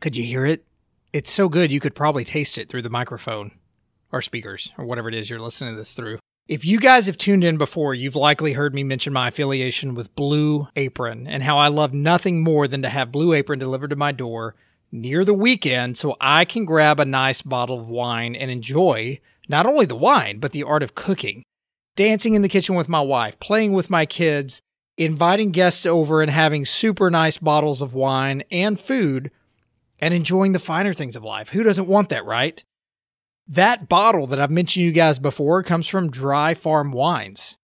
Could you hear it? It's so good you could probably taste it through the microphone or speakers or whatever it is you're listening to this through. If you guys have tuned in before, you've likely heard me mention my affiliation with Blue Apron and how I love nothing more than to have Blue Apron delivered to my door near the weekend so I can grab a nice bottle of wine and enjoy not only the wine, but the art of cooking. Dancing in the kitchen with my wife, playing with my kids, inviting guests over and having super nice bottles of wine and food, and enjoying the finer things of life. Who doesn't want that, right? That bottle that I've mentioned you guys before comes from Dry Farm Wines.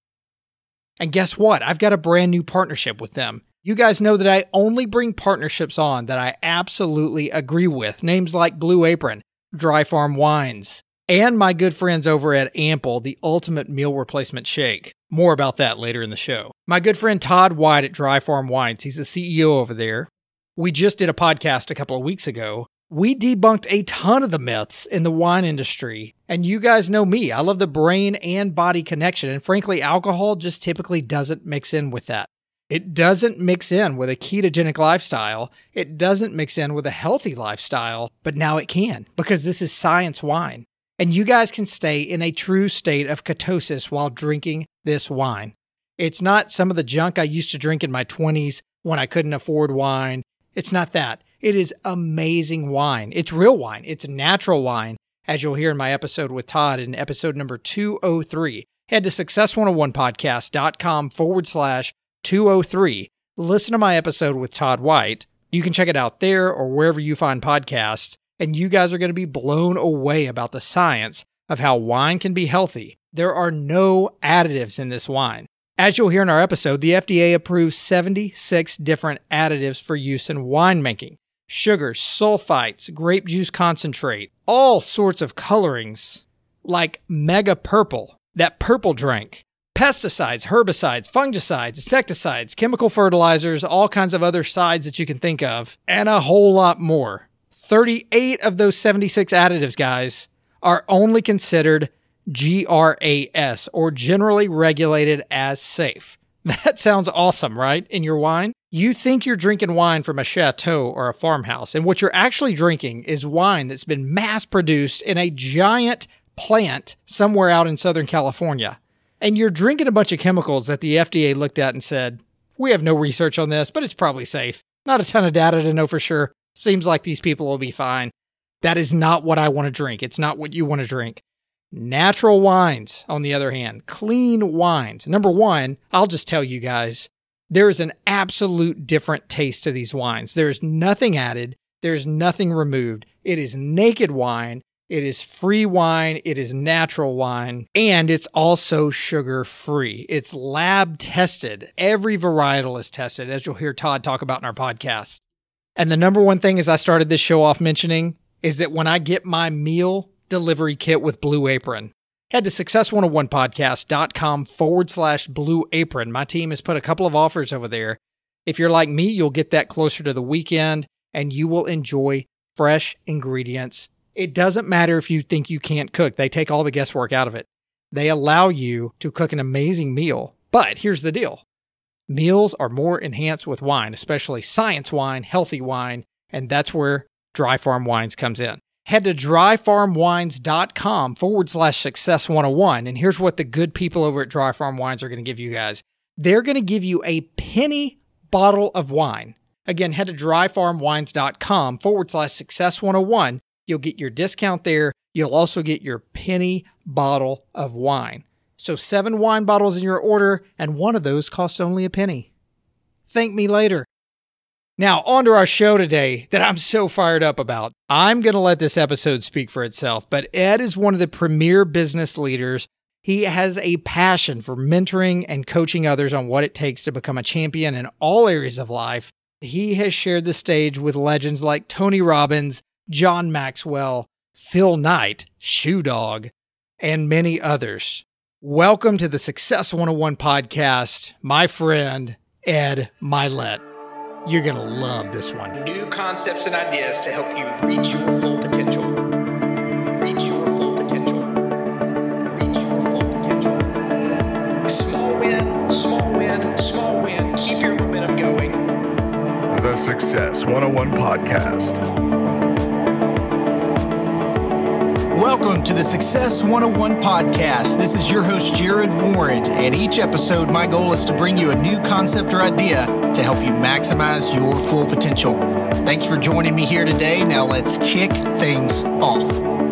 And guess what? I've got a brand new partnership with them. You guys know that I only bring partnerships on that I absolutely agree with. Names like Blue Apron, Dry Farm Wines, and my good friends over at Ample, the ultimate meal replacement shake. More about that later in the show. My good friend Todd White at Dry Farm Wines, he's the CEO over there. We just did a podcast a couple of weeks ago. We debunked a ton of the myths in the wine industry. And you guys know me. I love the brain and body connection. And frankly, alcohol just typically doesn't mix in with that. It doesn't mix in with a ketogenic lifestyle. It doesn't mix in with a healthy lifestyle, but now it can because this is science wine. And you guys can stay in a true state of ketosis while drinking this wine. It's not some of the junk I used to drink in my 20s when I couldn't afford wine. It's not that. It is amazing wine. It's real wine. It's natural wine, as you'll hear in my episode with Todd in episode number 203. Head to success101podcast.com forward slash 203. Listen to my episode with Todd White. You can check it out there or wherever you find podcasts, and you guys are going to be blown away about the science of how wine can be healthy. There are no additives in this wine. As you'll hear in our episode, the FDA approves 76 different additives for use in winemaking sugars, sulfites, grape juice concentrate, all sorts of colorings like mega purple, that purple drink, pesticides, herbicides, fungicides, insecticides, chemical fertilizers, all kinds of other sides that you can think of, and a whole lot more. 38 of those 76 additives, guys, are only considered GRAS or generally regulated as safe. That sounds awesome, right? In your wine? You think you're drinking wine from a chateau or a farmhouse, and what you're actually drinking is wine that's been mass produced in a giant plant somewhere out in Southern California. And you're drinking a bunch of chemicals that the FDA looked at and said, We have no research on this, but it's probably safe. Not a ton of data to know for sure. Seems like these people will be fine. That is not what I want to drink. It's not what you want to drink. Natural wines, on the other hand, clean wines. Number one, I'll just tell you guys, there is an absolute different taste to these wines. There's nothing added, there's nothing removed. It is naked wine. It is free wine, it is natural wine, and it's also sugar free. It's lab tested. Every varietal is tested, as you'll hear Todd talk about in our podcast. And the number one thing, as I started this show off mentioning, is that when I get my meal delivery kit with Blue Apron. Head to success101podcast.com forward slash blue apron. My team has put a couple of offers over there. If you're like me, you'll get that closer to the weekend and you will enjoy fresh ingredients. It doesn't matter if you think you can't cook, they take all the guesswork out of it. They allow you to cook an amazing meal. But here's the deal meals are more enhanced with wine, especially science wine, healthy wine, and that's where Dry Farm Wines comes in head to dryfarmwines.com forward slash success 101. And here's what the good people over at Dry Farm Wines are going to give you guys they're going to give you a penny bottle of wine. Again, head to dryfarmwines.com forward slash success 101. You'll get your discount there. You'll also get your penny bottle of wine. So, seven wine bottles in your order, and one of those costs only a penny. Thank me later. Now, on to our show today that I'm so fired up about. I'm going to let this episode speak for itself, but Ed is one of the premier business leaders. He has a passion for mentoring and coaching others on what it takes to become a champion in all areas of life. He has shared the stage with legends like Tony Robbins, John Maxwell, Phil Knight, Shoe Dog, and many others. Welcome to the Success 101 podcast, my friend, Ed Mylett. You're going to love this one. New concepts and ideas to help you reach your full potential. Reach your full potential. Reach your full potential. Small win, small win, small win. Keep your momentum going. The Success 101 Podcast. Welcome to the Success 101 podcast. This is your host, Jared Warren, and each episode, my goal is to bring you a new concept or idea to help you maximize your full potential. Thanks for joining me here today. Now, let's kick things off.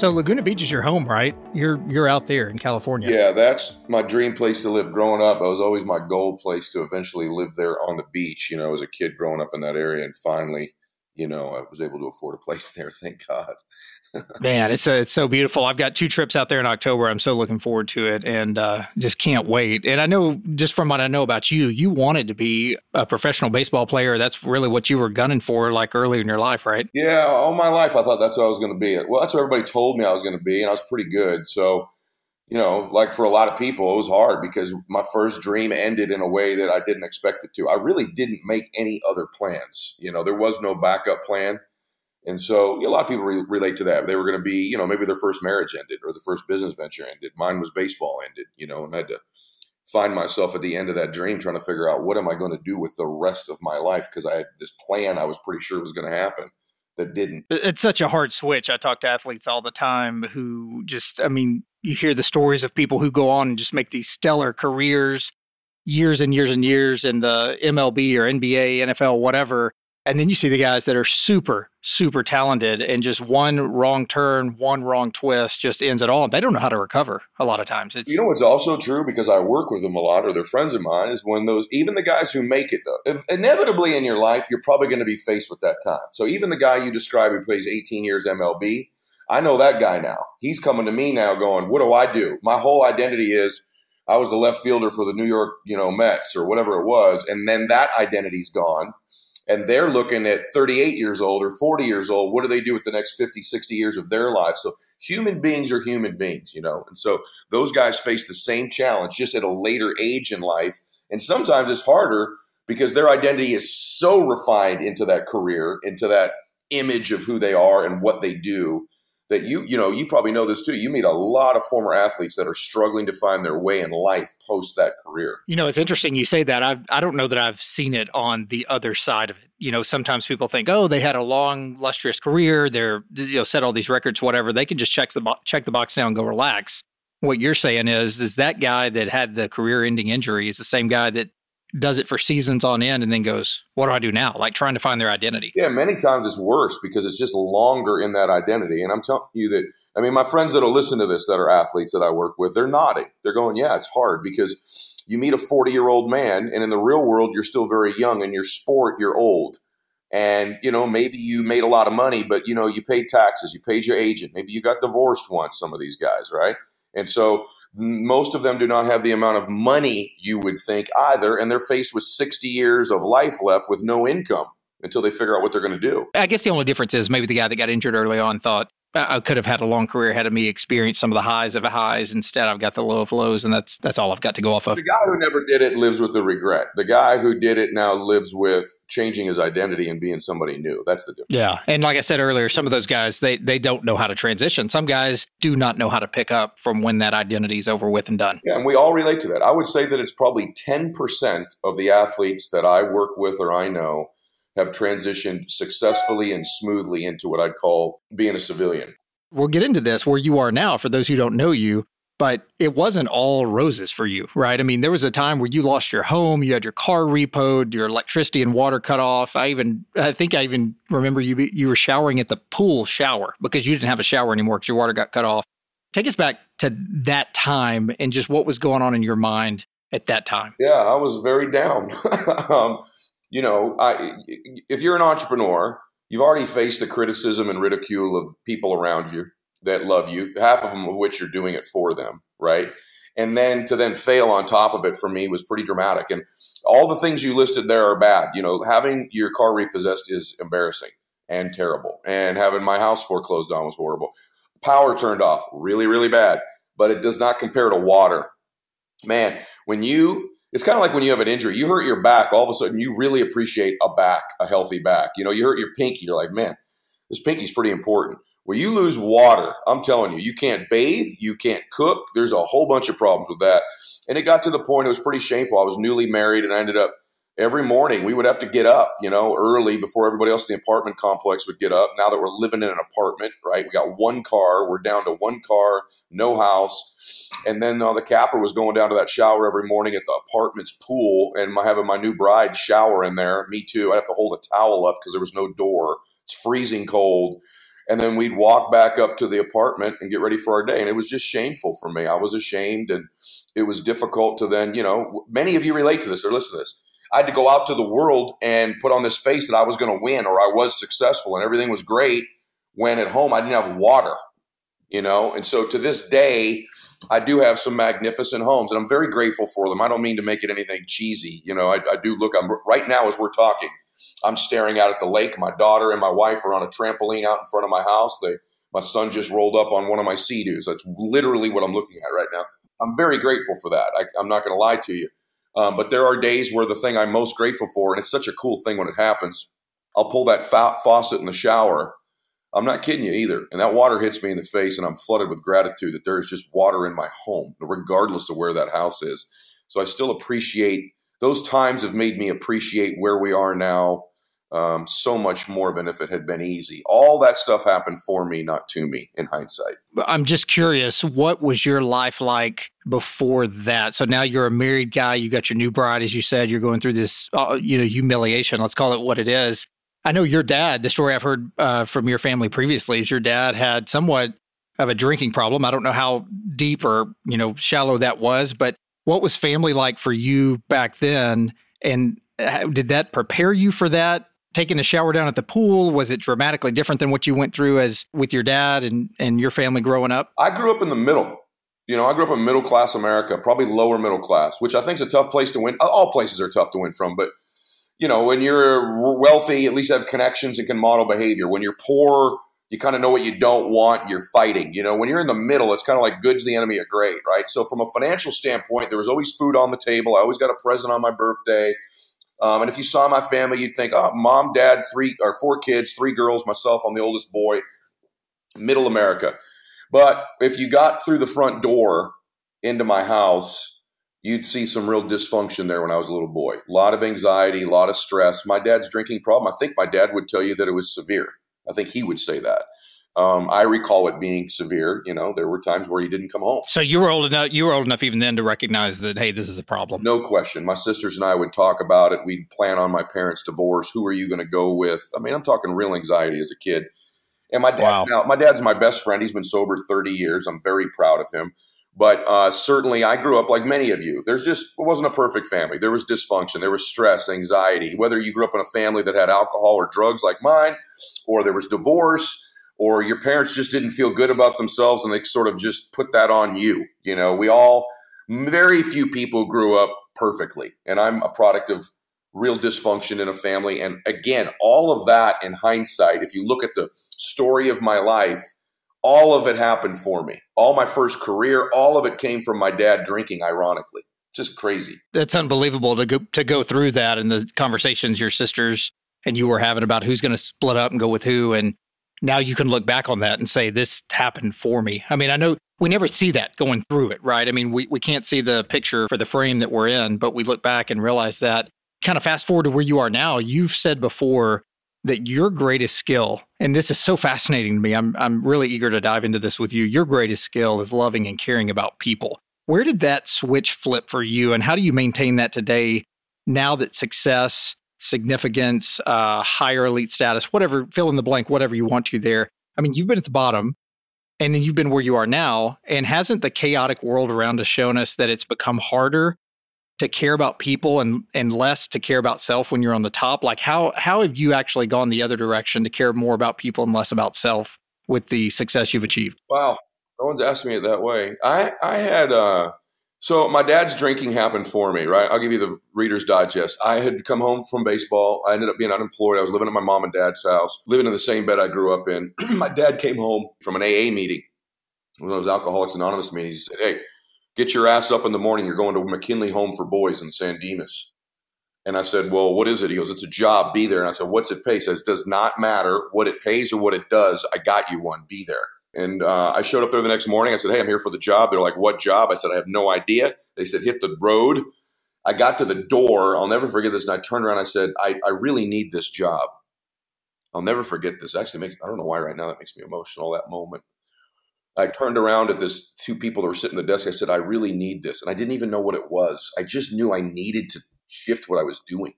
So Laguna Beach is your home, right? You're you're out there in California. Yeah, that's my dream place to live. Growing up, it was always my goal place to eventually live there on the beach. You know, as a kid growing up in that area, and finally, you know, I was able to afford a place there. Thank God. Man, it's a, it's so beautiful. I've got two trips out there in October. I'm so looking forward to it, and uh, just can't wait. And I know just from what I know about you, you wanted to be a professional baseball player. That's really what you were gunning for, like earlier in your life, right? Yeah, all my life I thought that's what I was going to be. Well, that's what everybody told me I was going to be, and I was pretty good. So, you know, like for a lot of people, it was hard because my first dream ended in a way that I didn't expect it to. I really didn't make any other plans. You know, there was no backup plan. And so a lot of people re- relate to that. They were going to be, you know, maybe their first marriage ended or the first business venture ended. Mine was baseball ended, you know, and I had to find myself at the end of that dream trying to figure out what am I going to do with the rest of my life because I had this plan I was pretty sure was going to happen that didn't. It's such a hard switch. I talk to athletes all the time who just, I mean, you hear the stories of people who go on and just make these stellar careers years and years and years in the MLB or NBA, NFL, whatever and then you see the guys that are super, super talented and just one wrong turn, one wrong twist just ends it all. They don't know how to recover a lot of times. It's, you know what's also true because I work with them a lot or they're friends of mine is when those, even the guys who make it, though, inevitably in your life, you're probably going to be faced with that time. So even the guy you describe who plays 18 years MLB, I know that guy now. He's coming to me now going, what do I do? My whole identity is I was the left fielder for the New York, you know, Mets or whatever it was. And then that identity's gone and they're looking at 38 years old or 40 years old what do they do with the next 50 60 years of their life so human beings are human beings you know? And so those guys face the same challenge just at a later age in life. And sometimes it's harder because their identity is so refined into that career into that image of who they are and what they do that you you know you probably know this too. You meet a lot of former athletes that are struggling to find their way in life post that career. You know it's interesting you say that. I i don't know that i've seen it on the other side of it. You know sometimes people think oh they had a long lustrous career. They're you know set all these records whatever. They can just check the bo- check the box down and go relax. What you're saying is is that guy that had the career ending injury is the same guy that does it for seasons on end and then goes, what do I do now? Like trying to find their identity. Yeah, many times it's worse because it's just longer in that identity. And I'm telling you that, I mean, my friends that'll listen to this that are athletes that I work with, they're nodding. They're going, yeah, it's hard because you meet a 40 year old man and in the real world, you're still very young. In your sport, you're old. And, you know, maybe you made a lot of money, but, you know, you paid taxes, you paid your agent. Maybe you got divorced once, some of these guys, right? And so most of them do not have the amount of money you would think either, and they're faced with 60 years of life left with no income until they figure out what they're going to do. I guess the only difference is maybe the guy that got injured early on thought, I could have had a long career ahead of me, experience some of the highs of a highs. Instead, I've got the low of lows, and that's that's all I've got to go off of. The guy who never did it lives with the regret. The guy who did it now lives with changing his identity and being somebody new. That's the difference. Yeah, and like I said earlier, some of those guys they they don't know how to transition. Some guys do not know how to pick up from when that identity is over with and done. Yeah, and we all relate to that. I would say that it's probably ten percent of the athletes that I work with or I know have transitioned successfully and smoothly into what I'd call being a civilian. We'll get into this where you are now for those who don't know you but it wasn't all roses for you right? I mean there was a time where you lost your home you had your car repoed your electricity and water cut off. I even i think i even remember you you were showering at the pool shower because you didn't have a shower anymore because your water got cut off. Take us back to that time and just what was going on in your mind at that time. Yeah i was very down. Um, you know I, if you're an entrepreneur you've already faced the criticism and ridicule of people around you that love you, half of them of which you're doing it for them, right? And then to then fail on top of it for me was pretty dramatic. And all the things you listed there are bad. You know, having your car repossessed is embarrassing and terrible. And having my house foreclosed on was horrible. Power turned off, really, really bad. But it does not compare to water. Man, when you it's kind of like when you have an injury, you hurt your back, all of a sudden you really appreciate a back, a healthy back. You know, you hurt your pinky, you're like, man, this pinky's pretty important. Well, you lose water, I'm telling you, you can't bathe, you can't cook. There's a whole bunch of problems with that. And it got to the point, it was pretty shameful. I was newly married and I ended up every morning we would have to get up, you know, early before everybody else in the apartment complex would get up. Now that we're living in an apartment, right? We got one car, we're down to one car, no house. And then uh, the capper was going down to that shower every morning at the apartment's pool and my, having my new bride shower in there. Me too. I'd have to hold a towel up because there was no door. It's freezing cold. And then we'd walk back up to the apartment and get ready for our day. And it was just shameful for me. I was ashamed and it was difficult to then, you know, many of you relate to this or listen to this I had to go out to the world and put on this face that I was going to win or I was successful and everything was great. When at home I didn't have water, you know. And so to this day, I do have some magnificent homes, and I'm very grateful for them. I don't mean to make it anything cheesy, you know. I, I do look. I'm right now as we're talking. I'm staring out at the lake. My daughter and my wife are on a trampoline out in front of my house. They, my son just rolled up on one of my sea-doos. That's literally what I'm looking at right now. I'm very grateful for that. I, I'm not going to lie to you. Um, but there are days where the thing I'm most grateful for, and it's such a cool thing when it happens, I'll pull that fa- faucet in the shower. I'm not kidding you either. And that water hits me in the face, and I'm flooded with gratitude that there is just water in my home, regardless of where that house is. So I still appreciate those times have made me appreciate where we are now um, so much more than if it had been easy. All that stuff happened for me, not to me, in hindsight. I'm just curious, what was your life like before that? So now you're a married guy, you got your new bride, as you said, you're going through this, uh, you know, humiliation. Let's call it what it is. I know your dad. The story I've heard uh, from your family previously is your dad had somewhat of a drinking problem. I don't know how deep or you know shallow that was, but what was family like for you back then? And uh, did that prepare you for that? Taking a shower down at the pool? Was it dramatically different than what you went through as with your dad and, and your family growing up? I grew up in the middle. You know, I grew up in middle class America, probably lower middle class, which I think is a tough place to win. All places are tough to win from, but you know, when you're wealthy, at least have connections and can model behavior. When you're poor, you kind of know what you don't want, you're fighting. You know, when you're in the middle, it's kind of like good's the enemy of great, right? So, from a financial standpoint, there was always food on the table. I always got a present on my birthday. Um, and if you saw my family, you'd think, oh, mom, dad, three or four kids, three girls, myself, I'm the oldest boy, middle America. But if you got through the front door into my house, you'd see some real dysfunction there when I was a little boy. A lot of anxiety, a lot of stress. My dad's drinking problem, I think my dad would tell you that it was severe. I think he would say that. Um, I recall it being severe. You know, there were times where he didn't come home. So you were old enough. You were old enough even then to recognize that hey, this is a problem. No question. My sisters and I would talk about it. We'd plan on my parents' divorce. Who are you going to go with? I mean, I'm talking real anxiety as a kid. And my dad wow. now, my dad's my best friend. He's been sober 30 years. I'm very proud of him. But uh, certainly, I grew up like many of you. There's just it wasn't a perfect family. There was dysfunction. There was stress, anxiety. Whether you grew up in a family that had alcohol or drugs like mine, or there was divorce or your parents just didn't feel good about themselves and they sort of just put that on you. You know, we all, very few people grew up perfectly. And I'm a product of real dysfunction in a family. And again, all of that in hindsight, if you look at the story of my life, all of it happened for me. All my first career, all of it came from my dad drinking, ironically. Just crazy. That's unbelievable to go to go through that and the conversations your sisters and you were having about who's going to split up and go with who and now you can look back on that and say this happened for me. I mean, I know we never see that going through it, right? I mean, we, we can't see the picture for the frame that we're in, but we look back and realize that kind of fast forward to where you are now. You've said before that your greatest skill, and this is so fascinating to me. I'm I'm really eager to dive into this with you. Your greatest skill is loving and caring about people. Where did that switch flip for you and how do you maintain that today now that success significance, uh, higher elite status, whatever, fill in the blank, whatever you want to there. I mean, you've been at the bottom and then you've been where you are now. And hasn't the chaotic world around us shown us that it's become harder to care about people and, and less to care about self when you're on the top? Like, how, how have you actually gone the other direction to care more about people and less about self with the success you've achieved? Wow. No one's asked me it that way. I, I had, uh, so my dad's drinking happened for me, right? I'll give you the Reader's Digest. I had come home from baseball. I ended up being unemployed. I was living at my mom and dad's house, living in the same bed I grew up in. my dad came home from an AA meeting, one of those Alcoholics Anonymous meetings. He said, "Hey, get your ass up in the morning. You're going to McKinley Home for Boys in San Dimas." And I said, "Well, what is it?" He goes, "It's a job. Be there." And I said, "What's it pay?" He says, "Does not matter what it pays or what it does. I got you one. Be there." And uh, I showed up there the next morning. I said, Hey, I'm here for the job. They're like, What job? I said, I have no idea. They said, Hit the road I got to the door. I'll never forget this. And I turned around. I said, I, I really need this job. I'll never forget this. Actually, makes, I don't know why right now that makes me emotional. That moment. I turned around at this two people that were sitting at the desk. I said, I really need this. And I didn't even know what it was. I just knew I needed to shift what I was doing.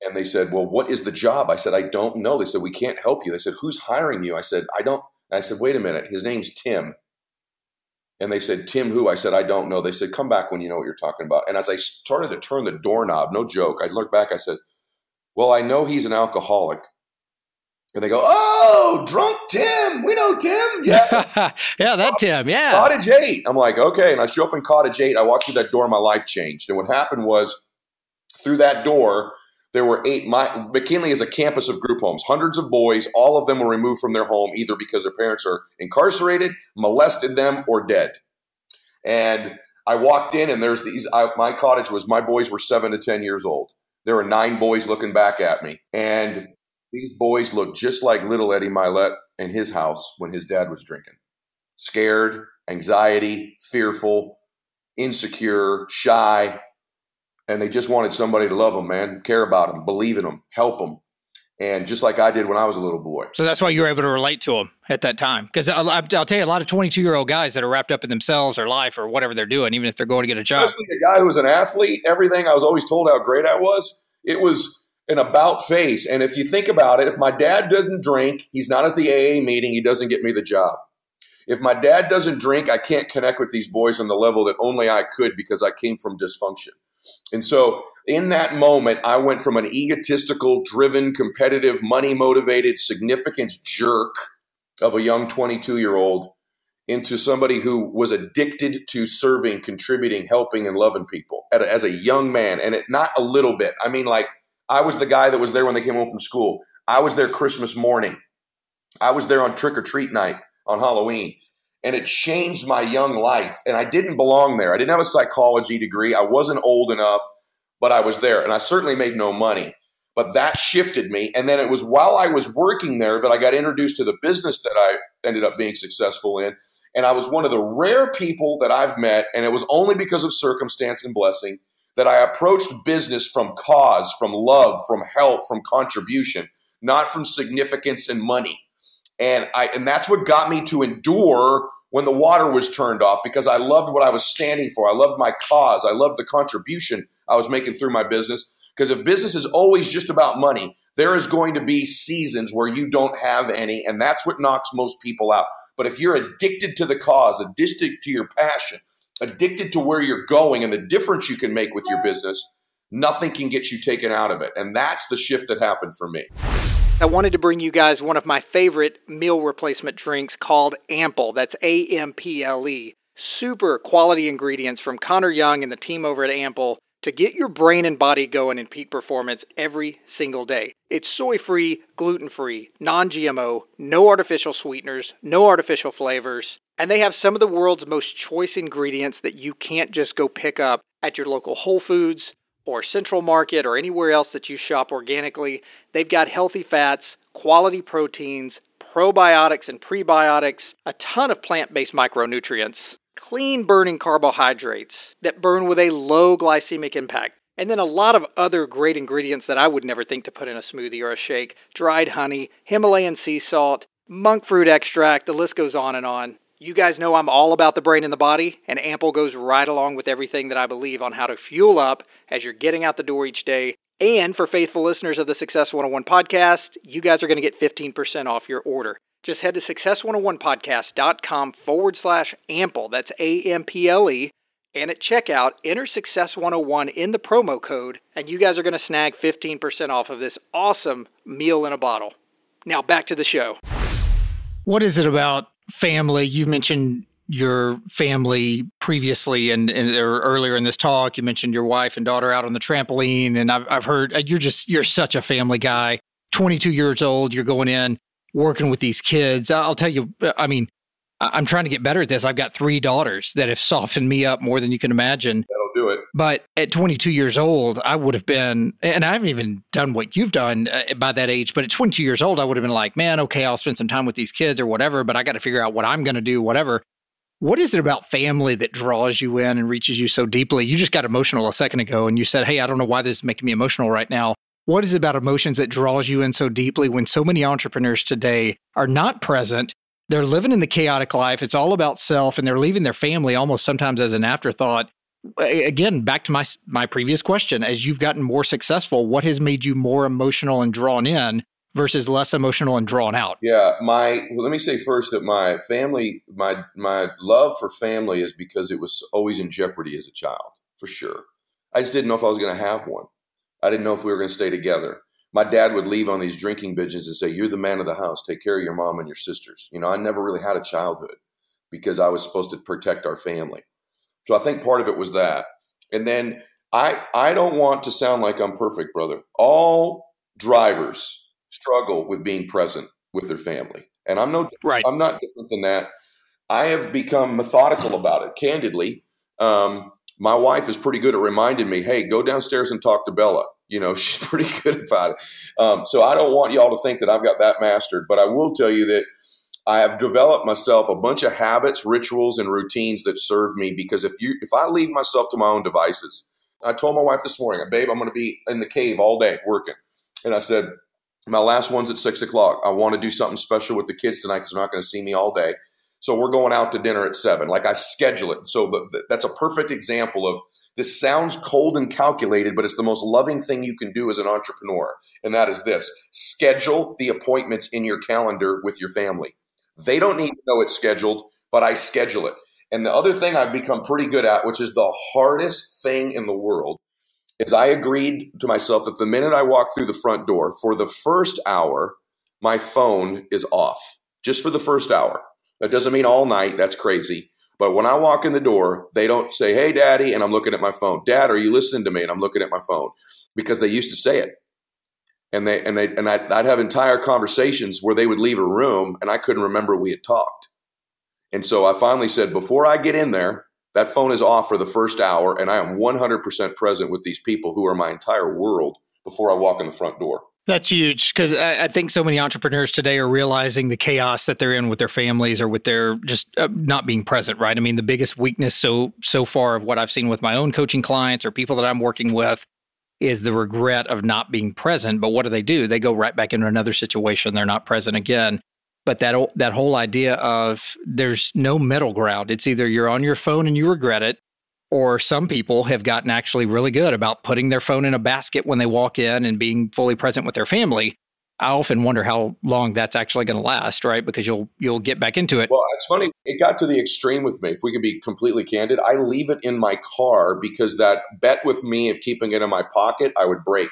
And they said, Well, what is the job? I said, I don't know. They said, We can't help you. They said, Who's hiring you? I said, I don't. I said, Wait a minute. His name's Tim. And they said, Tim who? I said, I don't know. They said, Come back when you know what you're talking about. And as I started to turn the doorknob, no joke, I looked back, I said, Well, I know he's an alcoholic. And they go, Oh, drunk Tim. We know Tim. Yeah. yeah, that Tim. Yeah. Cottage eight. I'm like, Okay. And I show up in Cottage eight. I walk through that door, my life changed. And what happened was through that door, there were eight. My, McKinley is a campus of group homes, hundreds of boys. All of them were removed from their home either because their parents are incarcerated, molested them, or dead. And I walked in, and there's these. I, my cottage was my boys were seven to ten years old. There were nine boys looking back at me, and these boys looked just like little Eddie Mylett in his house when his dad was drinking. Scared, anxiety, fearful, insecure, shy, and they just wanted somebody to love them, man, care about them, believe in them, help them. And just like I did when I was a little boy. So that's why you were able to relate to them at that time. Because I'll, I'll, tell you, a lot of 22 year old guys that are wrapped up in themselves or life or whatever they're doing, even if they're going to get a job. Especially a guy who was an athlete, everything I was always told how great I was, it was an about face. And if you think about it, if my dad doesn't drink, he's not at the AA meeting, he doesn't get me the job. If my dad doesn't drink, I can't connect with these boys on the level that only I could because I came from dysfunction. And so in that moment, I went from an egotistical, driven, competitive, money motivated, significance jerk of a young 22 year old into somebody who was addicted to serving, contributing, helping, and loving people as a young man. And it, not a little bit. I mean, like, I was the guy that was there when they came home from school. I was there Christmas morning. I was there on trick or treat night on Halloween and it changed my young life. And I didn't belong there. I didn't have a psychology degree. I wasn't old enough, but I was there. And I certainly made no money. But that shifted me. And then it was while I was working there that I got introduced to the business that I ended up being successful in. And I was one of the rare people that I've met, and it was only because of circumstance and blessing that I approached business from cause, from love, from help, from contribution, not from significance and money and I and that's what got me to endure when the water was turned off because I loved what I was standing for. I loved my cause. I loved the contribution I was making through my business. Because if business is always just about money, there is going to be seasons where you don't have any, and that's what knocks most people out. But if you're addicted to the cause, addicted to your passion, addicted to where you're going and the difference you can make with your business, nothing can get you taken out of it. And that's the shift that happened for me. I wanted to bring you guys one of my favorite meal replacement drinks called Ample. That's A M P L E. Super quality ingredients from Connor Young and the team over at Ample to get your brain and body going in peak performance every single day. It's soy free, gluten free, non GMO, no artificial sweeteners, no artificial flavors, and they have some of the world's most choice ingredients that you can't just go pick up at your local Whole Foods or Central Market or anywhere else that you shop organically. They've got healthy fats, quality proteins, probiotics and prebiotics, a ton of plant based micronutrients, clean burning carbohydrates that burn with a low glycemic impact. And then a lot of other great ingredients that I would never think to put in a smoothie or a shake dried honey, Himalayan sea salt, monk fruit extract, the list goes on and on. You guys know I'm all about the brain and the body, and Ample goes right along with everything that I believe on how to fuel up as you're getting out the door each day. And for faithful listeners of the Success 101 podcast, you guys are going to get 15% off your order. Just head to success101podcast.com forward slash ample. That's A M P L E. And at checkout, enter Success 101 in the promo code, and you guys are going to snag 15% off of this awesome meal in a bottle. Now back to the show. What is it about family. you've mentioned your family previously and, and earlier in this talk. You mentioned your wife and daughter out on the trampoline, and I've I've heard uh, you're just you're such a family guy. 22 years old, you're going in working with these kids. I'll tell you, I mean, I'm trying to get better at this. I've got three daughters that have softened me up more than you can imagine. Do it. But at 22 years old, I would have been, and I haven't even done what you've done uh, by that age, but at 22 years old, I would have been like, man, okay, I'll spend some time with these kids or whatever, but I got to figure out what I'm going to do, whatever. What is it about family that draws you in and reaches you so deeply? You just got emotional a second ago and you said, Hey, I don't know why this is making me emotional right now. What is it about emotions that draws you in so deeply when so many entrepreneurs today are not present? They're living in the chaotic life. It's all about self and they're leaving their family almost sometimes as an afterthought. Again, back to my my previous question, as you've gotten more successful, what has made you more emotional and drawn in versus less emotional and drawn out? Yeah, my let me say first that my family, my my love for family is because it was always in jeopardy as a child, for sure. I just didn't know if I was going to have one. I didn't know if we were going to stay together. My dad would leave on these drinking binges and say, "You're the man of the house. Take care of your mom and your sisters." You know, I never really had a childhood because I was supposed to protect our family. So I think part of it was that. And then I I don't want to sound like I'm perfect, brother. All drivers struggle with being present with their family. And I'm no right. I'm not different than that. I have become methodical about it. Candidly, um, my wife is pretty good at reminding me, "Hey, go downstairs and talk to Bella." You know, she's pretty good about it. Um, so I don't want y'all to think that I've got that mastered, but I will tell you that I have developed myself a bunch of habits, rituals, and routines that serve me. Because if you, if I leave myself to my own devices, I told my wife this morning, "Babe, I'm going to be in the cave all day working," and I said, my last one's at six o'clock. I want to do something special with the kids tonight because they're not going to see me all day. So we're going out to dinner at seven. Like I schedule it. So the, the, that's a perfect example of this sounds cold and calculated, but it's the most loving thing you can do as an entrepreneur. And that is this schedule the appointments in your calendar with your family. They don't need to know it's scheduled, but I schedule it. And the other thing I've become pretty good at, which is the hardest thing in the world, is I agreed to myself that the minute I walk through the front door for the first hour, my phone is off just for the first hour. That doesn't mean all night. That's crazy. But when I walk in the door, they don't say, Hey, daddy, and I'm looking at my phone. Dad, are you listening to me? And I'm looking at my phone because they used to say it. And they, and they, and I'd, I'd have entire conversations where they would leave a room and I couldn't remember we had talked. And so I finally said, before I get in there, that phone is off for the first hour, and I am 100% present with these people who are my entire world before I walk in the front door. That's huge because I, I, think so many entrepreneurs today are realizing the chaos that they're in with their families or with their just uh, not being present. Right? I mean, the biggest weakness so so far of what I've seen with my own coaching clients or people that I'm working with is the regret of not being present. But what do they do? They go right back into another situation. They're not present again but that that whole idea of there's no middle ground. It's either you're on your phone and you regret it, or some people have gotten actually really good about putting their phone in a basket when they walk in and being fully present with their family. I often wonder how long that's actually going to last, right? Because you'll you'll get back into it. Well, it's funny. It got to the extreme with me. If we could be completely candid, I leave it in my car because that bet with me of keeping it in my pocket, I would break.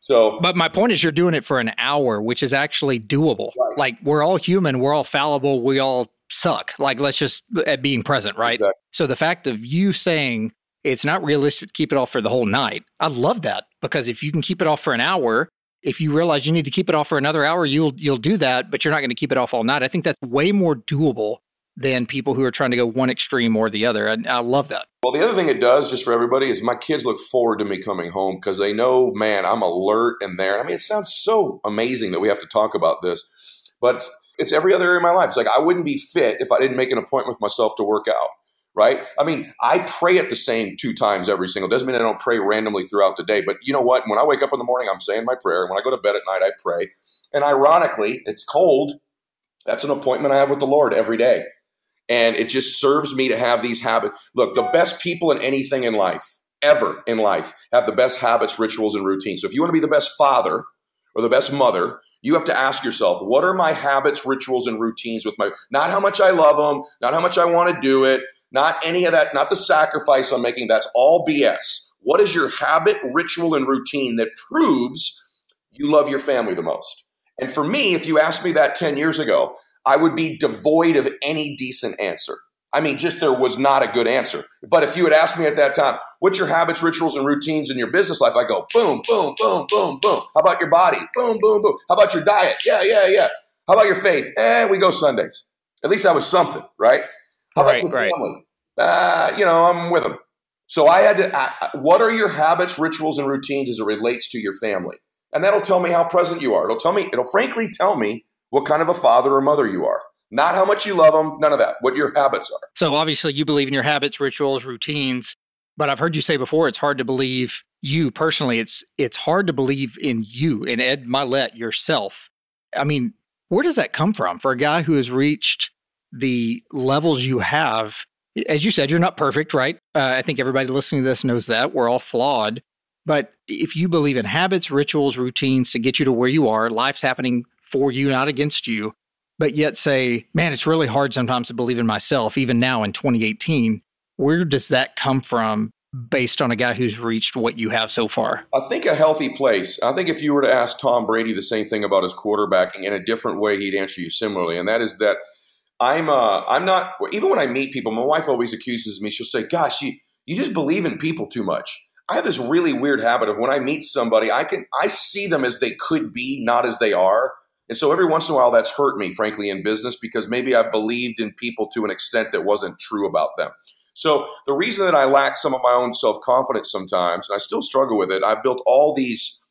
So, but my point is, you're doing it for an hour, which is actually doable. Right. Like we're all human, we're all fallible, we all suck. Like let's just at being present, right? Exactly. So the fact of you saying it's not realistic to keep it off for the whole night, I love that because if you can keep it off for an hour, if you realize you need to keep it off for another hour, you'll you'll do that, but you're not going to keep it off all night. I think that's way more doable than people who are trying to go one extreme or the other. And I love that. Well, the other thing it does, just for everybody, is my kids look forward to me coming home because they know, man, I'm alert and there. I mean, it sounds so amazing that we have to talk about this, but it's, it's every other area of my life. It's like I wouldn't be fit if I didn't make an appointment with myself to work out. Right? I mean, I pray at the same two times every single. Doesn't mean I don't pray randomly throughout the day, but you know what? When I wake up in the morning, I'm saying my prayer. And when I go to bed at night, I pray. And ironically, it's cold. That's an appointment I have with the Lord every day. And it just serves me to have these habits. Look, the best people in anything in life, ever in life, have the best habits, rituals, and routines. So if you want to be the best father or the best mother, you have to ask yourself, what are my habits, rituals, and routines with my, not how much I love them, not how much I want to do it, not any of that, not the sacrifice I'm making. That's all BS. What is your habit, ritual, and routine that proves you love your family the most? And for me, if you asked me that 10 years ago, I would be devoid of any decent answer. I mean, just there was not a good answer. But if you had asked me at that time, what's your habits, rituals, and routines in your business life? I go, boom, boom, boom, boom, boom. How about your body? Boom, boom, boom. How about your diet? Yeah, yeah, yeah. How about your faith? Eh, we go Sundays. At least that was something, right? How about right, your family? Uh, you know, I'm with them. So I had to, what are your habits, rituals, and routines as it relates to your family? And that'll tell me how present you are. It'll tell me, it'll frankly tell me what kind of a father or mother you are. Not how much you love them, none of that. What your habits are. So obviously you believe in your habits, rituals, routines, but I've heard you say before it's hard to believe you personally. It's it's hard to believe in you and Ed Mylett yourself. I mean, where does that come from for a guy who has reached the levels you have? As you said, you're not perfect, right? Uh, I think everybody listening to this knows that we're all flawed. But if you believe in habits, rituals, routines to get you to where you are, life's happening for you, not against you, but yet say, man, it's really hard sometimes to believe in myself, even now in 2018. Where does that come from based on a guy who's reached what you have so far? I think a healthy place. I think if you were to ask Tom Brady the same thing about his quarterbacking in a different way, he'd answer you similarly. And that is that I'm uh I'm not even when I meet people, my wife always accuses me, she'll say, Gosh, you you just believe in people too much. I have this really weird habit of when I meet somebody, I can I see them as they could be, not as they are. And so every once in a while that's hurt me, frankly, in business because maybe I believed in people to an extent that wasn't true about them. So the reason that I lack some of my own self confidence sometimes, and I still struggle with it, I've built all these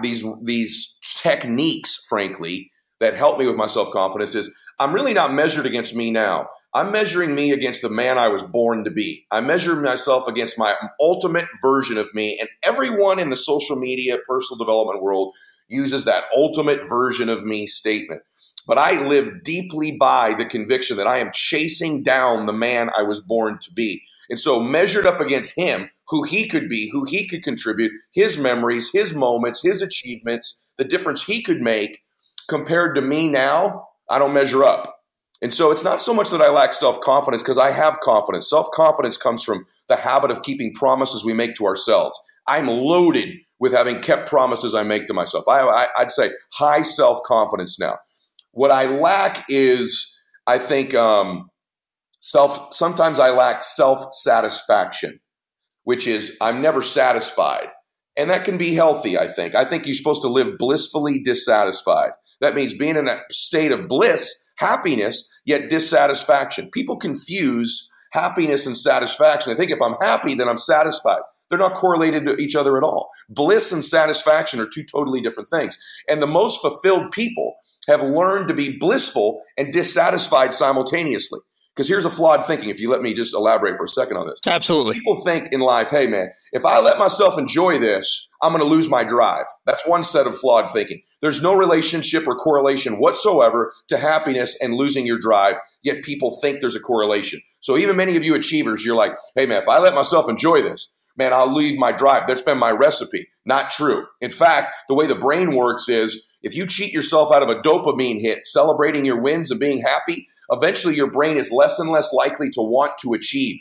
these these techniques, frankly, that help me with my self confidence. Is I'm really not measured against me now. I'm measuring me against the man I was born to be. I measure myself against my ultimate version of me. And everyone in the social media, personal development world uses that ultimate version of me statement. But I live deeply by the conviction that I am chasing down the man I was born to be. And so, measured up against him, who he could be, who he could contribute, his memories, his moments, his achievements, the difference he could make compared to me now, I don't measure up. And so it's not so much that I lack self confidence because I have confidence. Self confidence comes from the habit of keeping promises we make to ourselves. I'm loaded with having kept promises I make to myself. I, would say high self confidence now. What I lack is, I think, um, self. Sometimes I lack self satisfaction, which is I'm never satisfied, and that can be healthy. I think. I think you're supposed to live blissfully dissatisfied. That means being in a state of bliss happiness, yet dissatisfaction. People confuse happiness and satisfaction. I think if I'm happy, then I'm satisfied. They're not correlated to each other at all. Bliss and satisfaction are two totally different things. And the most fulfilled people have learned to be blissful and dissatisfied simultaneously. Because here's a flawed thinking, if you let me just elaborate for a second on this. Absolutely. People think in life, hey, man, if I let myself enjoy this, I'm going to lose my drive. That's one set of flawed thinking. There's no relationship or correlation whatsoever to happiness and losing your drive, yet people think there's a correlation. So even many of you achievers, you're like, hey, man, if I let myself enjoy this, man, I'll leave my drive. That's been my recipe. Not true. In fact, the way the brain works is if you cheat yourself out of a dopamine hit, celebrating your wins and being happy, eventually your brain is less and less likely to want to achieve.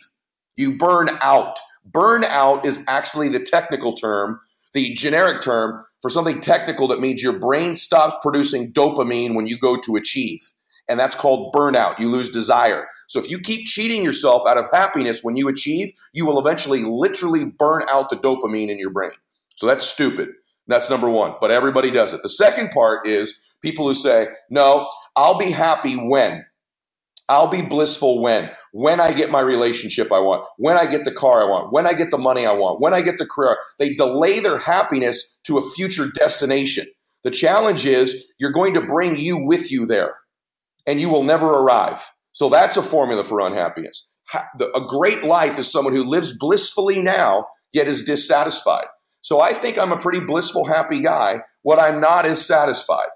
You burn out. Burnout is actually the technical term, the generic term for something technical that means your brain stops producing dopamine when you go to achieve. And that's called burnout. You lose desire. So if you keep cheating yourself out of happiness when you achieve, you will eventually literally burn out the dopamine in your brain. So that's stupid. That's number one. But everybody does it. The second part is people who say, no, I'll be happy when. I'll be blissful when. When I get my relationship I want, when I get the car I want, when I get the money I want, when I get the career. They delay their happiness to a future destination. The challenge is you're going to bring you with you there and you will never arrive. So that's a formula for unhappiness. A great life is someone who lives blissfully now, yet is dissatisfied. So I think I'm a pretty blissful, happy guy. What I'm not is satisfied.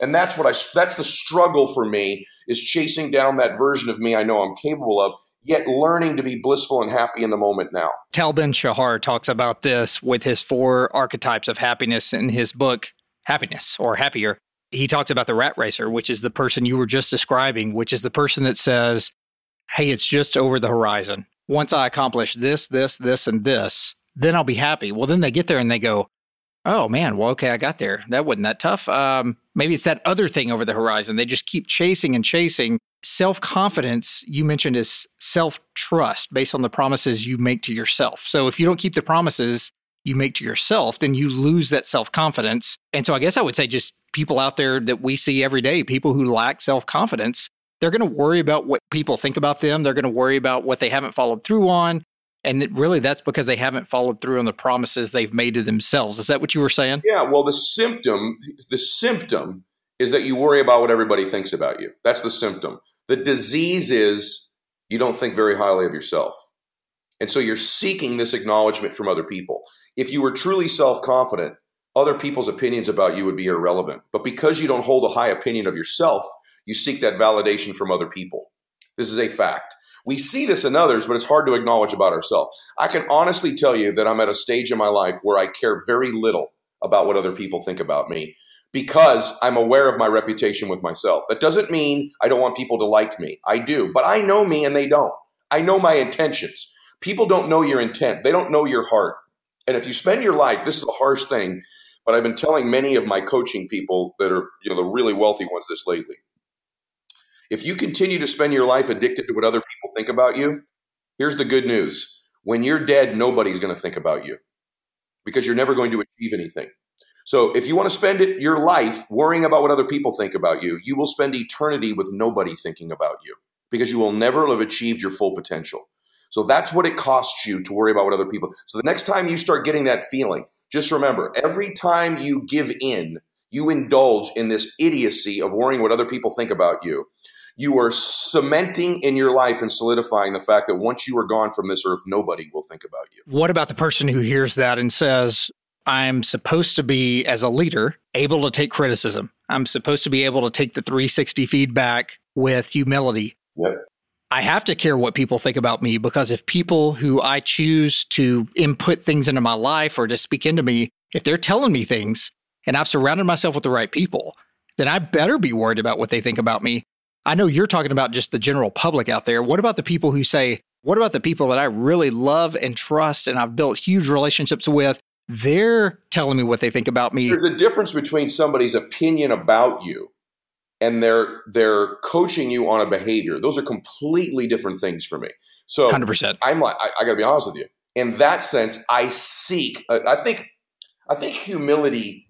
And that's what I that's the struggle for me is chasing down that version of me I know I'm capable of, yet learning to be blissful and happy in the moment now. Tal Ben Shahar talks about this with his four archetypes of happiness in his book Happiness or Happier. He talks about the rat racer, which is the person you were just describing, which is the person that says, "Hey, it's just over the horizon. Once I accomplish this, this, this and this, then I'll be happy." Well, then they get there and they go, oh man, well, okay, I got there. That wasn't that tough. Um, maybe it's that other thing over the horizon. They just keep chasing and chasing. Self confidence, you mentioned, is self trust based on the promises you make to yourself. So if you don't keep the promises you make to yourself, then you lose that self confidence. And so I guess I would say just people out there that we see every day, people who lack self confidence, they're going to worry about what people think about them. They're going to worry about what they haven't followed through on. And really, that's because they haven't followed through on the promises they've made to themselves. Is that what you were saying? Yeah. Well, the symptom, the symptom is that you worry about what everybody thinks about you. That's the symptom. The disease is you don't think very highly of yourself. And so you're seeking this acknowledgement from other people. If you were truly self confident, other people's opinions about you would be irrelevant. But because you don't hold a high opinion of yourself, you seek that validation from other people. This is a fact. We see this in others, but it's hard to acknowledge about ourselves. I can honestly tell you that I'm at a stage in my life where I care very little about what other people think about me because I'm aware of my reputation with myself. That doesn't mean I don't want people to like me. I do, but I know me and they don't. I know my intentions. People don't know your intent, they don't know your heart. And if you spend your life, this is a harsh thing, but I've been telling many of my coaching people that are, you know, the really wealthy ones this lately. If you continue to spend your life addicted to what other people think about you, here's the good news. When you're dead, nobody's going to think about you because you're never going to achieve anything. So if you want to spend your life worrying about what other people think about you, you will spend eternity with nobody thinking about you because you will never have achieved your full potential. So that's what it costs you to worry about what other people. So the next time you start getting that feeling, just remember every time you give in, you indulge in this idiocy of worrying what other people think about you. You are cementing in your life and solidifying the fact that once you are gone from this earth, nobody will think about you. What about the person who hears that and says, I'm supposed to be, as a leader, able to take criticism. I'm supposed to be able to take the 360 feedback with humility. Yep. I have to care what people think about me because if people who I choose to input things into my life or to speak into me, if they're telling me things and I've surrounded myself with the right people, then I better be worried about what they think about me. I know you're talking about just the general public out there. What about the people who say, what about the people that I really love and trust and I've built huge relationships with? They're telling me what they think about me. There's a difference between somebody's opinion about you and they're they're coaching you on a behavior. Those are completely different things for me. So 100%. I'm like I, I got to be honest with you. In that sense, I seek. I think I think humility.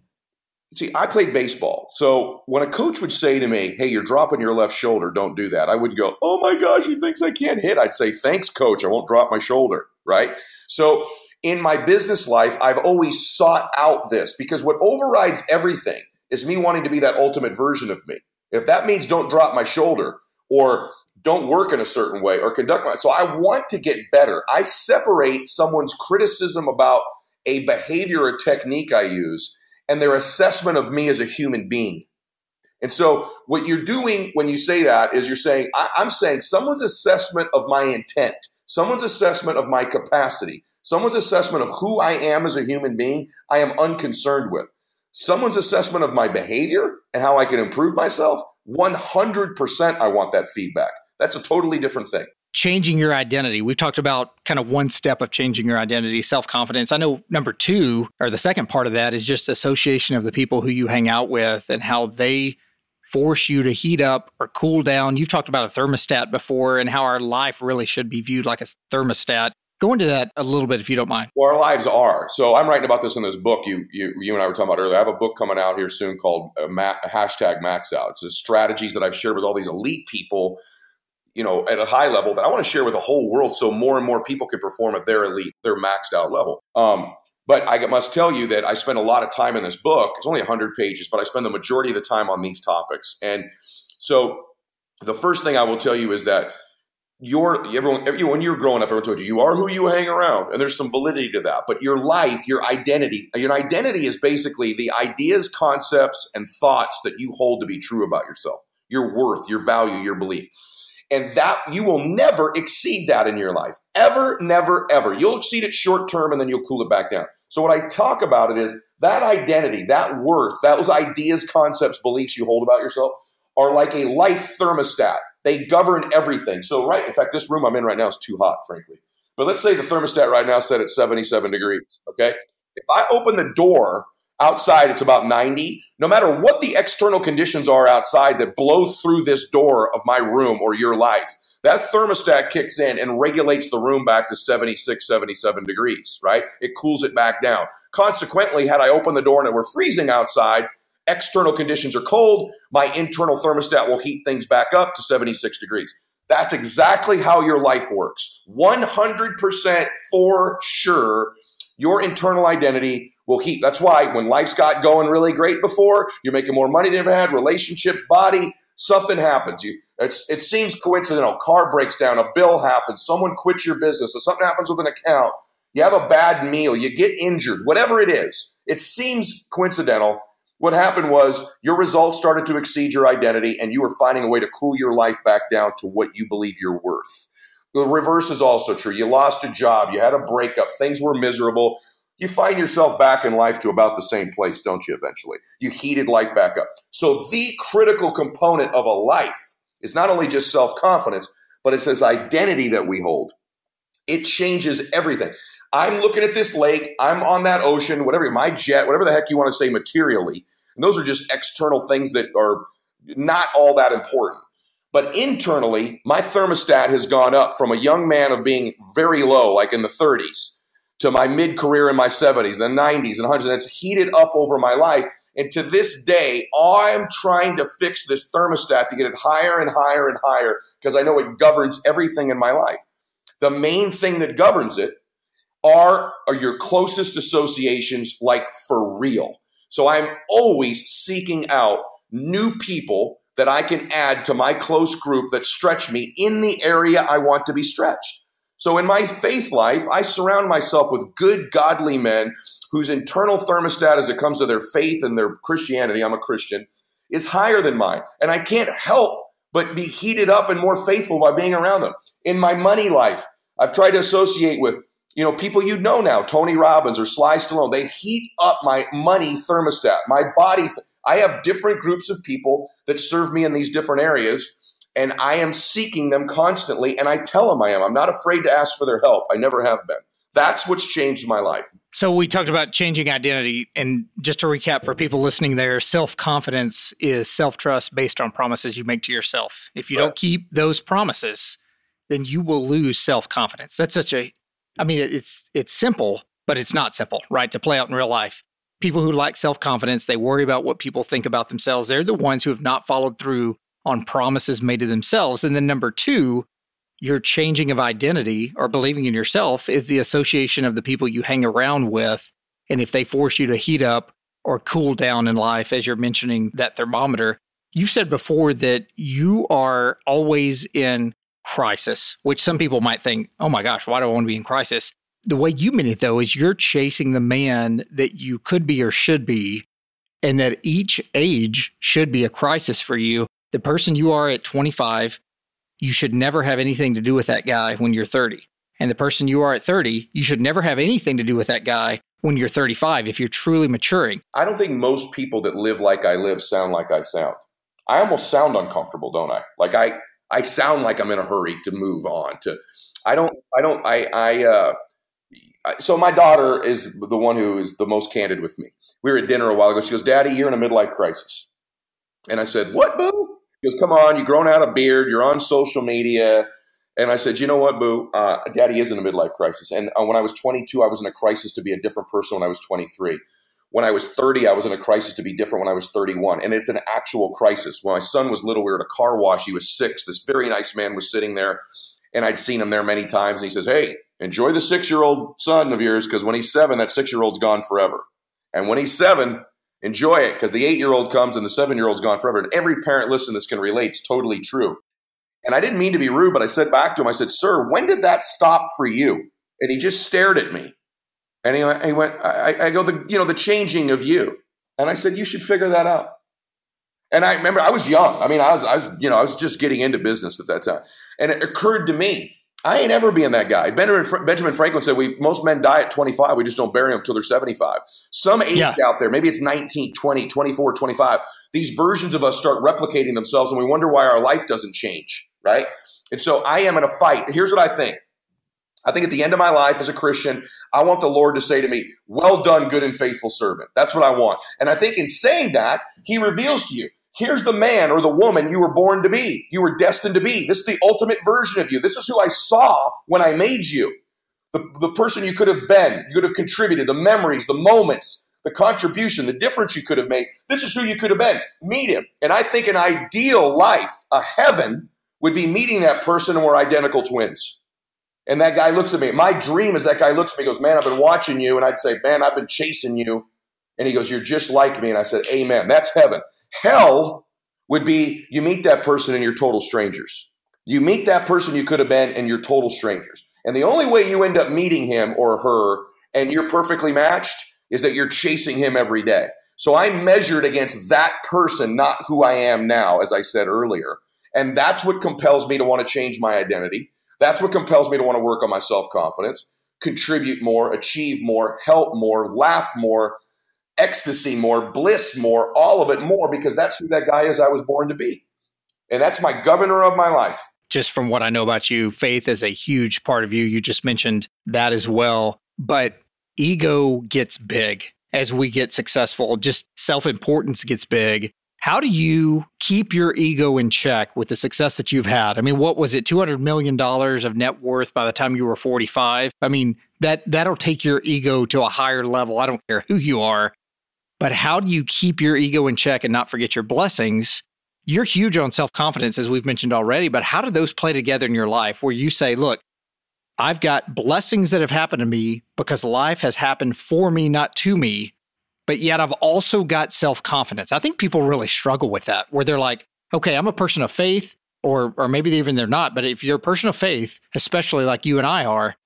See, I played baseball, so when a coach would say to me, "Hey, you're dropping your left shoulder. Don't do that," I would go, "Oh my gosh, he thinks I can't hit." I'd say, "Thanks, coach. I won't drop my shoulder." Right. So in my business life, I've always sought out this because what overrides everything is me wanting to be that ultimate version of me. If that means don't drop my shoulder or don't work in a certain way or conduct my so I want to get better. I separate someone's criticism about a behavior or technique I use and their assessment of me as a human being. And so, what you're doing when you say that is you're saying, I, am saying someone's assessment of my intent, someone's assessment of my capacity, someone's assessment of who I am as a human being, I am unconcerned with someone's assessment of my behavior and how I can improve myself, 100% I want that feedback. That's a totally different thing. Changing your identity. We've talked about kind of one step of changing your identity, self confidence. I know number two, or the second part of that, is just association of the people who you hang out with and how they force you to heat up or cool down. You've talked about a thermostat before and how our life really should be viewed like a thermostat. Go into that a little bit if you don't mind. Well, our lives are. So I'm writing about this in this book you you, you and I were talking about earlier. I have a book coming out here soon called uh, Ma- hashtag Max Out. It's the strategies that I've shared with all these elite people, you know, at a high level that I want to share with the whole world, so more and more people can perform at their elite, their maxed out level. Um, but I must tell you that I spend a lot of time in this book. It's only 100 pages, but I spend the majority of the time on these topics. And so the first thing I will tell you is that your everyone every, when you're growing up, everyone told you you are who you hang around, and there's some validity to that. But your life, your identity, your identity is basically the ideas, concepts, and thoughts that you hold to be true about yourself, your worth, your value, your belief. And that you will never exceed that in your life. Ever, never, ever. You'll exceed it short term and then you'll cool it back down. So, what I talk about it is that identity, that worth, those ideas, concepts, beliefs you hold about yourself are like a life thermostat they govern everything. So, right, in fact, this room I'm in right now is too hot, frankly. But let's say the thermostat right now set at 77 degrees, okay? If I open the door outside, it's about 90. No matter what the external conditions are outside that blow through this door of my room or your life, that thermostat kicks in and regulates the room back to 76, 77 degrees, right? It cools it back down. Consequently, had I opened the door and it were freezing outside, external conditions are cold, my internal thermostat will heat things back up to 76 degrees. That's exactly how your life works. 100% for sure, your internal identity will heat. That's why when life's got going really great before, you're making more money than you ever had, relationships, body, something happens. You, it seems coincidental. Car breaks down, a bill happens, someone quits your business, something happens with an account. You have a bad meal, you get injured, whatever it is. It seems coincidental. What happened was your results started to exceed your identity, and you were finding a way to cool your life back down to what you believe you're worth. The reverse is also true. You lost a job, you had a breakup, things were miserable you find yourself back in life to about the same place, don't you, eventually? You heated life back up. So, the critical component of a life is not only just self confidence, but it's this identity that we hold. It changes everything. I'm looking at this lake, I'm on that ocean, whatever, my jet, whatever the heck you want to say materially. And those are just external things that are not all that important. But internally, my thermostat has gone up from a young man of being very low, like in the 30s, to my mid career in my 70s, the 90s, and 100s. And it's heated up over my life. And to this day, I'm trying to fix this thermostat to get it higher and higher and higher because I know it governs everything in my life. The main thing that governs it are, are your closest associations, like for real. So I'm always seeking out new people that I can add to my close group that stretch me in the area I want to be stretched. So in my faith life, I surround myself with good, godly men whose internal thermostat as it comes to their faith and their Christianity, I'm a Christian, is higher than mine. And I can't help but be heated up and more faithful by being around them. In my money life, I've tried to associate with you know, people you know now, Tony Robbins or Sly Stallone, they heat up my money thermostat, my body. Th- I have different groups of people that serve me in these different areas and I am seeking them constantly. And I tell them I am. I'm not afraid to ask for their help. I never have been. That's what's changed my life. So we talked about changing identity. And just to recap for people listening there, self confidence is self trust based on promises you make to yourself. If you right. don't keep those promises, then you will lose self confidence. That's such a, I mean, it's it's simple, but it's not simple, right? To play out in real life. People who lack self confidence, they worry about what people think about themselves. They're the ones who have not followed through on promises made to themselves. And then number two, your changing of identity or believing in yourself is the association of the people you hang around with. And if they force you to heat up or cool down in life, as you're mentioning that thermometer, you've said before that you are always in crisis, which some people might think, oh my gosh, why do I want to be in crisis? The way you mean it, though, is you're chasing the man that you could be or should be, and that each age should be a crisis for you the person you are at 25, you should never have anything to do with that guy when you're 30. And the person you are at 30, you should never have anything to do with that guy when you're 35 if you're truly maturing. I don't think most people that live like I live sound like I sound. I almost sound uncomfortable, don't I? Like I I sound like I'm in a hurry to move on to I don't I don't I I uh so my daughter is the one who is the most candid with me. We were at dinner a while ago. She goes, "Daddy, you're in a midlife crisis." And I said, "What, boo?" Goes, come on, you've grown out a beard, you're on social media. And I said, you know what, Boo? Uh, Daddy is in a midlife crisis. And uh, when I was 22, I was in a crisis to be a different person when I was 23. When I was 30, I was in a crisis to be different when I was 31. And it's an actual crisis. When my son was little, we were at a car wash. He was six. This very nice man was sitting there, and I'd seen him there many times. And he says, Hey, enjoy the six year old son of yours, because when he's seven, that six year old's gone forever. And when he's seven, Enjoy it because the eight year old comes and the seven year old's gone forever. And every parent listen this can relate. It's totally true. And I didn't mean to be rude, but I said back to him, I said, Sir, when did that stop for you? And he just stared at me. And he, he went, I, I go, the, you know, the changing of you. And I said, You should figure that out. And I remember I was young. I mean, I was, I was, you know, I was just getting into business at that time. And it occurred to me, I ain't ever being that guy. Benjamin Franklin said, "We most men die at 25. We just don't bury them until they're 75." Some age yeah. out there, maybe it's 19, 20, 24, 25. These versions of us start replicating themselves, and we wonder why our life doesn't change, right? And so I am in a fight. Here's what I think. I think at the end of my life as a Christian, I want the Lord to say to me, Well done, good and faithful servant. That's what I want. And I think in saying that, He reveals to you, Here's the man or the woman you were born to be. You were destined to be. This is the ultimate version of you. This is who I saw when I made you. The, the person you could have been, you could have contributed, the memories, the moments, the contribution, the difference you could have made. This is who you could have been. Meet him. And I think an ideal life, a heaven, would be meeting that person and we're identical twins. And that guy looks at me. My dream is that guy looks at me, goes, Man, I've been watching you. And I'd say, Man, I've been chasing you. And he goes, You're just like me. And I said, Amen. That's heaven. Hell would be you meet that person and you're total strangers. You meet that person you could have been and you're total strangers. And the only way you end up meeting him or her and you're perfectly matched is that you're chasing him every day. So I measured against that person, not who I am now, as I said earlier. And that's what compels me to want to change my identity. That's what compels me to want to work on my self confidence, contribute more, achieve more, help more, laugh more, ecstasy more, bliss more, all of it more, because that's who that guy is I was born to be. And that's my governor of my life. Just from what I know about you, faith is a huge part of you. You just mentioned that as well. But ego gets big as we get successful, just self importance gets big. How do you keep your ego in check with the success that you've had? I mean, what was it, $200 million of net worth by the time you were 45? I mean, that, that'll take your ego to a higher level. I don't care who you are. But how do you keep your ego in check and not forget your blessings? You're huge on self confidence, as we've mentioned already, but how do those play together in your life where you say, look, I've got blessings that have happened to me because life has happened for me, not to me. But yet I've also got self confidence. I think people really struggle with that, where they're like, okay, I'm a person of faith, or, or maybe even they're not. But if you're a person of faith, especially like you and I are,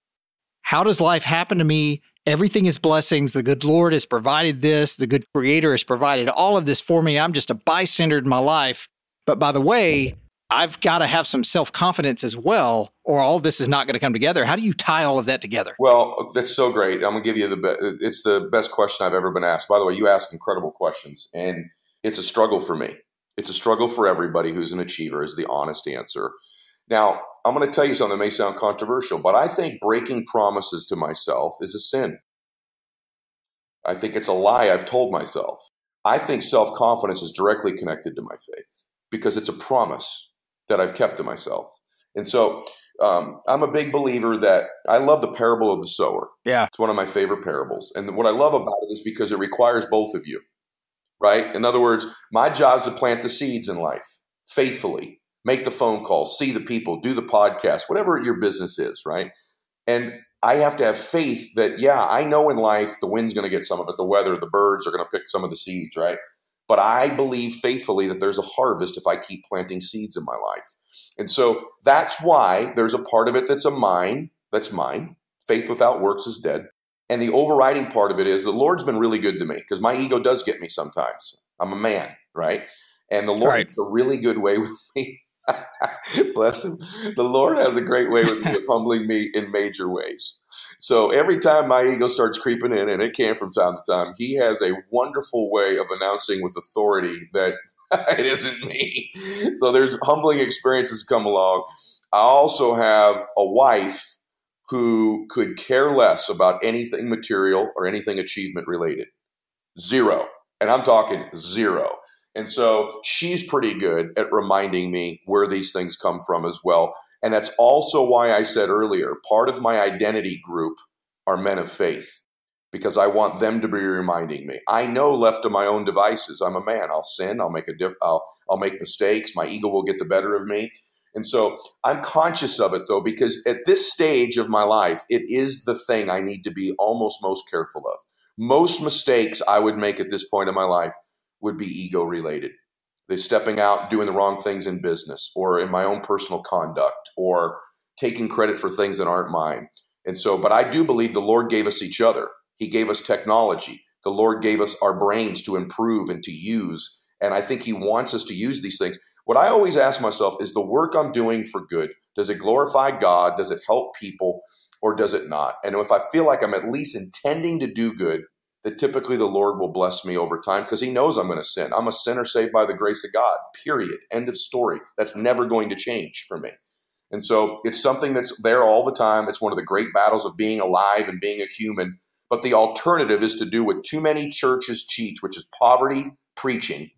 how does life happen to me? Everything is blessings. The good Lord has provided this. The good Creator has provided all of this for me. I'm just a bystander in my life. But by the way, I've got to have some self confidence as well, or all this is not going to come together. How do you tie all of that together? Well, that's so great. I'm going to give you the best. It's the best question I've ever been asked. By the way, you ask incredible questions, and it's a struggle for me. It's a struggle for everybody who's an achiever. Is the honest answer. Now, I'm going to tell you something that may sound controversial, but I think breaking promises to myself is a sin. I think it's a lie I've told myself. I think self confidence is directly connected to my faith because it's a promise that I've kept to myself. And so um, I'm a big believer that I love the parable of the sower. Yeah. It's one of my favorite parables. And what I love about it is because it requires both of you, right? In other words, my job is to plant the seeds in life faithfully, make the phone calls, see the people, do the podcast, whatever your business is, right? And I have to have faith that, yeah, I know in life the wind's going to get some of it, the weather, the birds are going to pick some of the seeds, right? But I believe faithfully that there's a harvest if I keep planting seeds in my life. And so that's why there's a part of it that's a mine, that's mine. Faith without works is dead. And the overriding part of it is the Lord's been really good to me because my ego does get me sometimes. I'm a man, right? And the Lord right. a really good way with me. Bless him. The Lord has a great way with, with humbling me in major ways. So every time my ego starts creeping in, and it can from time to time, he has a wonderful way of announcing with authority that it isn't me. So there's humbling experiences come along. I also have a wife who could care less about anything material or anything achievement related. Zero. And I'm talking zero. And so she's pretty good at reminding me where these things come from as well. And that's also why I said earlier part of my identity group are men of faith because I want them to be reminding me. I know left to my own devices, I'm a man. I'll sin. I'll make a diff. I'll I'll make mistakes. My ego will get the better of me. And so I'm conscious of it though, because at this stage of my life, it is the thing I need to be almost most careful of. Most mistakes I would make at this point in my life would be ego related. They're stepping out, doing the wrong things in business or in my own personal conduct or taking credit for things that aren't mine. And so, but I do believe the Lord gave us each other. He gave us technology. The Lord gave us our brains to improve and to use. And I think He wants us to use these things. What I always ask myself is the work I'm doing for good, does it glorify God? Does it help people? Or does it not? And if I feel like I'm at least intending to do good, that typically the Lord will bless me over time because He knows I'm going to sin. I'm a sinner saved by the grace of God, period. End of story. That's never going to change for me. And so it's something that's there all the time. It's one of the great battles of being alive and being a human. But the alternative is to do what too many churches teach, which is poverty preaching,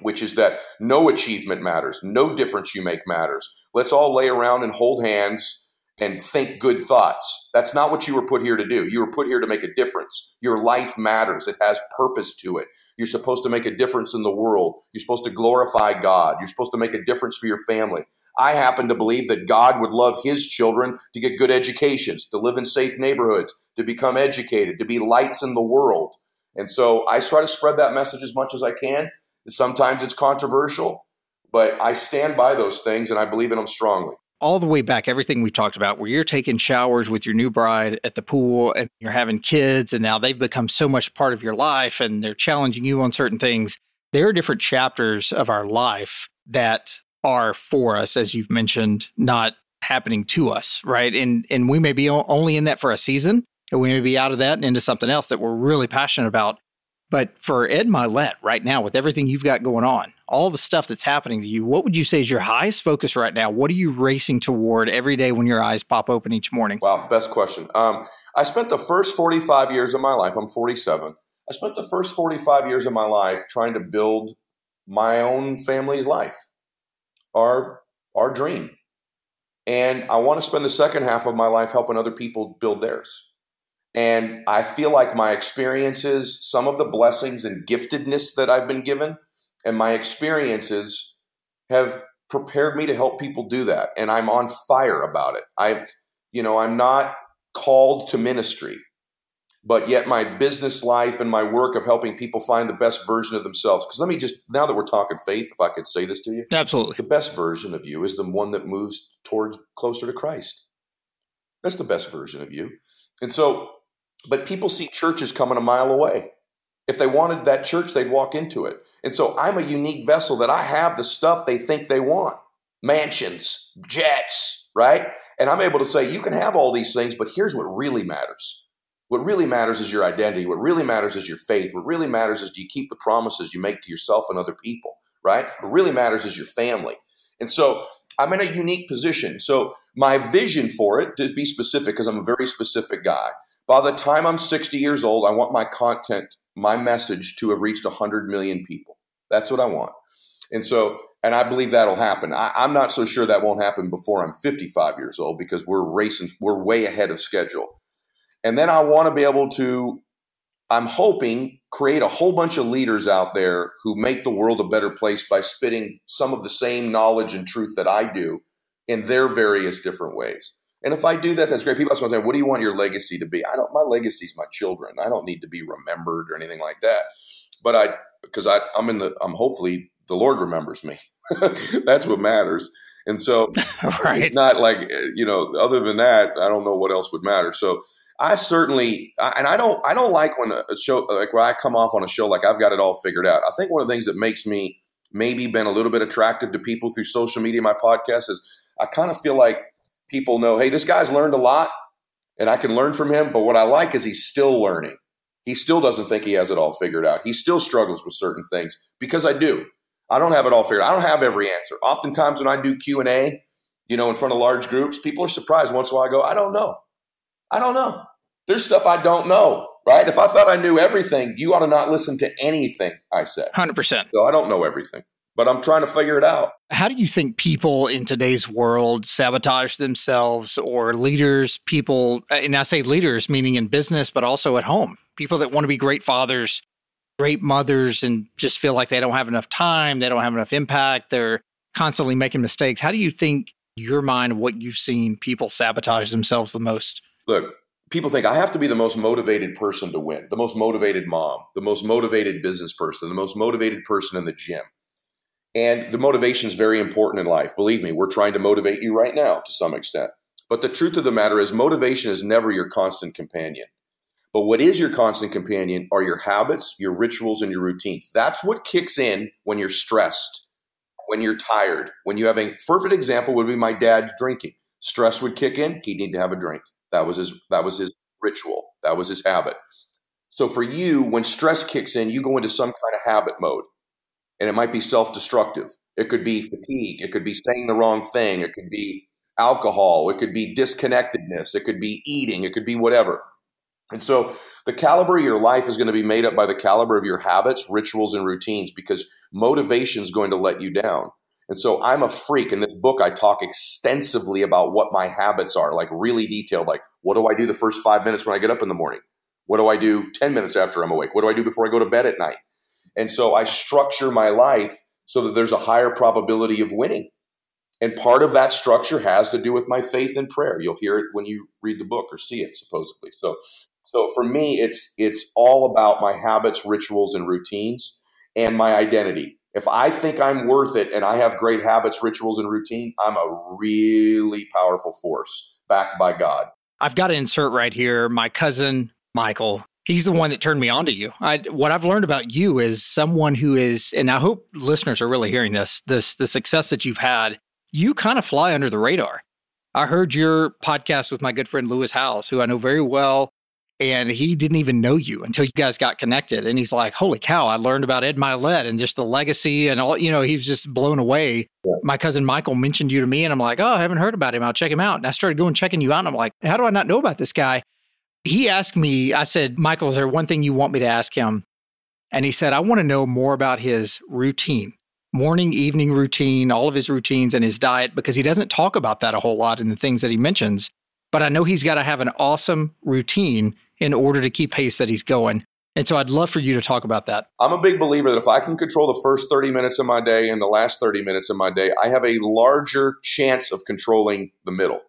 which is that no achievement matters, no difference you make matters. Let's all lay around and hold hands and think good thoughts. That's not what you were put here to do. You were put here to make a difference. Your life matters, it has purpose to it. You're supposed to make a difference in the world. You're supposed to glorify God. You're supposed to make a difference for your family. I happen to believe that God would love his children to get good educations, to live in safe neighborhoods, to become educated, to be lights in the world. And so I try to spread that message as much as I can. Sometimes it's controversial, but I stand by those things and I believe in them strongly. All the way back, everything we talked about, where you're taking showers with your new bride at the pool and you're having kids, and now they've become so much part of your life and they're challenging you on certain things. There are different chapters of our life that are for us, as you've mentioned, not happening to us, right? And and we may be only in that for a season, and we may be out of that and into something else that we're really passionate about. But for Ed Mylett right now, with everything you've got going on, all the stuff that's happening to you, what would you say is your highest focus right now? What are you racing toward every day when your eyes pop open each morning? Wow, best question. Um, I spent the first 45 years of my life, I'm 47. I spent the first 45 years of my life trying to build my own family's life, our, our dream. And I want to spend the second half of my life helping other people build theirs. And I feel like my experiences, some of the blessings and giftedness that I've been given, and my experiences have prepared me to help people do that. And I'm on fire about it. I, you know, I'm not called to ministry, but yet my business life and my work of helping people find the best version of themselves. Because let me just, now that we're talking faith, if I could say this to you. Absolutely. The best version of you is the one that moves towards closer to Christ. That's the best version of you. And so but people see churches coming a mile away. If they wanted that church, they'd walk into it. And so I'm a unique vessel that I have the stuff they think they want mansions, jets, right? And I'm able to say, you can have all these things, but here's what really matters. What really matters is your identity. What really matters is your faith. What really matters is do you keep the promises you make to yourself and other people, right? What really matters is your family. And so I'm in a unique position. So my vision for it, to be specific, because I'm a very specific guy, by the time I'm 60 years old, I want my content, my message to have reached 100 million people. That's what I want. And so, and I believe that'll happen. I, am not so sure that won't happen before I'm 55 years old because we're racing, we're way ahead of schedule. And then I want to be able to, I'm hoping, create a whole bunch of leaders out there who make the world a better place by spitting some of the same knowledge and truth that I do in their various different ways. And if I do that, that's great. People ask me, what do you want your legacy to be? I don't, my legacy is my children. I don't need to be remembered or anything like that. But I, because I, I'm in the, I'm hopefully the Lord remembers me. that's what matters. And so right. it's not like, eh, you know, other than that, I don't know what else would matter. So I certainly, and I don't, I don't like when a show, like when I come off on a show, like I've got it all figured out. I think one of the things that makes me maybe been a little bit attractive to people through social media, my podcast is I kind of feel like people know, hey, this guy's learned a lot and I can learn from him. But what I like is he's still learning. He still doesn't think he has it all figured out. He still struggles with certain things because I do. I don't have it all figured out. I don't have every answer. Oftentimes when I do Q&A, you know, in front of large groups, people are surprised. Once in a while I go, I don't know. I don't know. There's stuff I don't know, right? If I thought I knew everything, you ought to not listen to anything I said. 100%. So I don't know everything but I'm trying to figure it out. How do you think people in today's world sabotage themselves or leaders, people, and I say leaders, meaning in business, but also at home, people that want to be great fathers, great mothers, and just feel like they don't have enough time, they don't have enough impact, they're constantly making mistakes. How do you think your mind, what you've seen, people sabotage themselves the most? Look, people think I have to be the most motivated person to win, the most motivated mom, the most motivated business person, the most motivated person in the gym. And the motivation is very important in life. Believe me, we're trying to motivate you right now to some extent. But the truth of the matter is, motivation is never your constant companion. But what is your constant companion are your habits, your rituals, and your routines. That's what kicks in when you're stressed, when you're tired, when you have a perfect example would be my dad drinking. Stress would kick in, he'd need to have a drink. That was his that was his ritual. That was his habit. So for you, when stress kicks in, you go into some kind of habit mode and it might be self destructive. It could be fatigue. It could be saying the wrong thing. It could be alcohol. It could be disconnectedness. It could be eating. It could be whatever. And so the caliber of your life is going to be made up by the caliber of your habits, rituals, and routines because motivation is going to let you down. And so I'm a freak. In this book, I talk extensively about what my habits are, like really detailed. Like, what do I do the first five minutes when I get up in the morning? What do I do 10 minutes after I'm awake? What do I do before I go to bed at night? And so I structure my life so that there's a higher probability of winning. And part of that structure has to do with my faith and prayer. You'll hear it when you read the book or see it, supposedly. So, so for me, it's it's all about my habits, rituals, and routines, and my identity. If I think I'm worth it and I have great habits, rituals, and routine, I'm a really powerful force backed by God. I've got to insert right here my cousin Michael. He's the one that turned me on to you. I, what I've learned about you is someone who is, and I hope listeners are really hearing this. This the success that you've had. You kind of fly under the radar. I heard your podcast with my good friend Lewis Howes, who I know very well and he didn't even know you until you guys got connected. And he's like, "Holy cow! I learned about Ed Mylett and just the legacy and all. You know, he was just blown away." Yeah. My cousin Michael mentioned you to me, and I'm like, "Oh, I haven't heard about him. I'll check him out." And I started going checking you out, and I'm like, "How do I not know about this guy?" He asked me. I said, "Michael, is there one thing you want me to ask him?" And he said, "I want to know more about his routine." Morning, evening routine, all of his routines and his diet, because he doesn't talk about that a whole lot in the things that he mentions. But I know he's got to have an awesome routine in order to keep pace that he's going. And so I'd love for you to talk about that. I'm a big believer that if I can control the first 30 minutes of my day and the last 30 minutes of my day, I have a larger chance of controlling the middle.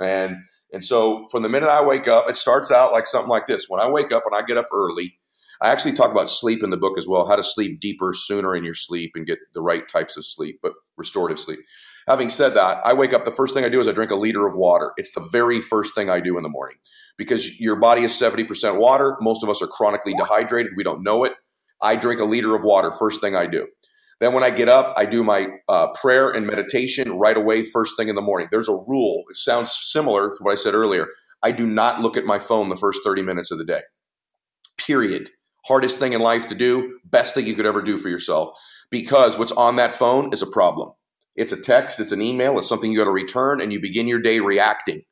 And and so from the minute I wake up, it starts out like something like this. When I wake up and I get up early, I actually talk about sleep in the book as well, how to sleep deeper sooner in your sleep and get the right types of sleep, but restorative sleep. Having said that, I wake up, the first thing I do is I drink a liter of water. It's the very first thing I do in the morning because your body is 70% water. Most of us are chronically dehydrated. We don't know it. I drink a liter of water, first thing I do. Then when I get up, I do my uh, prayer and meditation right away, first thing in the morning. There's a rule. It sounds similar to what I said earlier. I do not look at my phone the first 30 minutes of the day. Period. Hardest thing in life to do, best thing you could ever do for yourself because what's on that phone is a problem. It's a text, it's an email, it's something you got to return, and you begin your day reacting.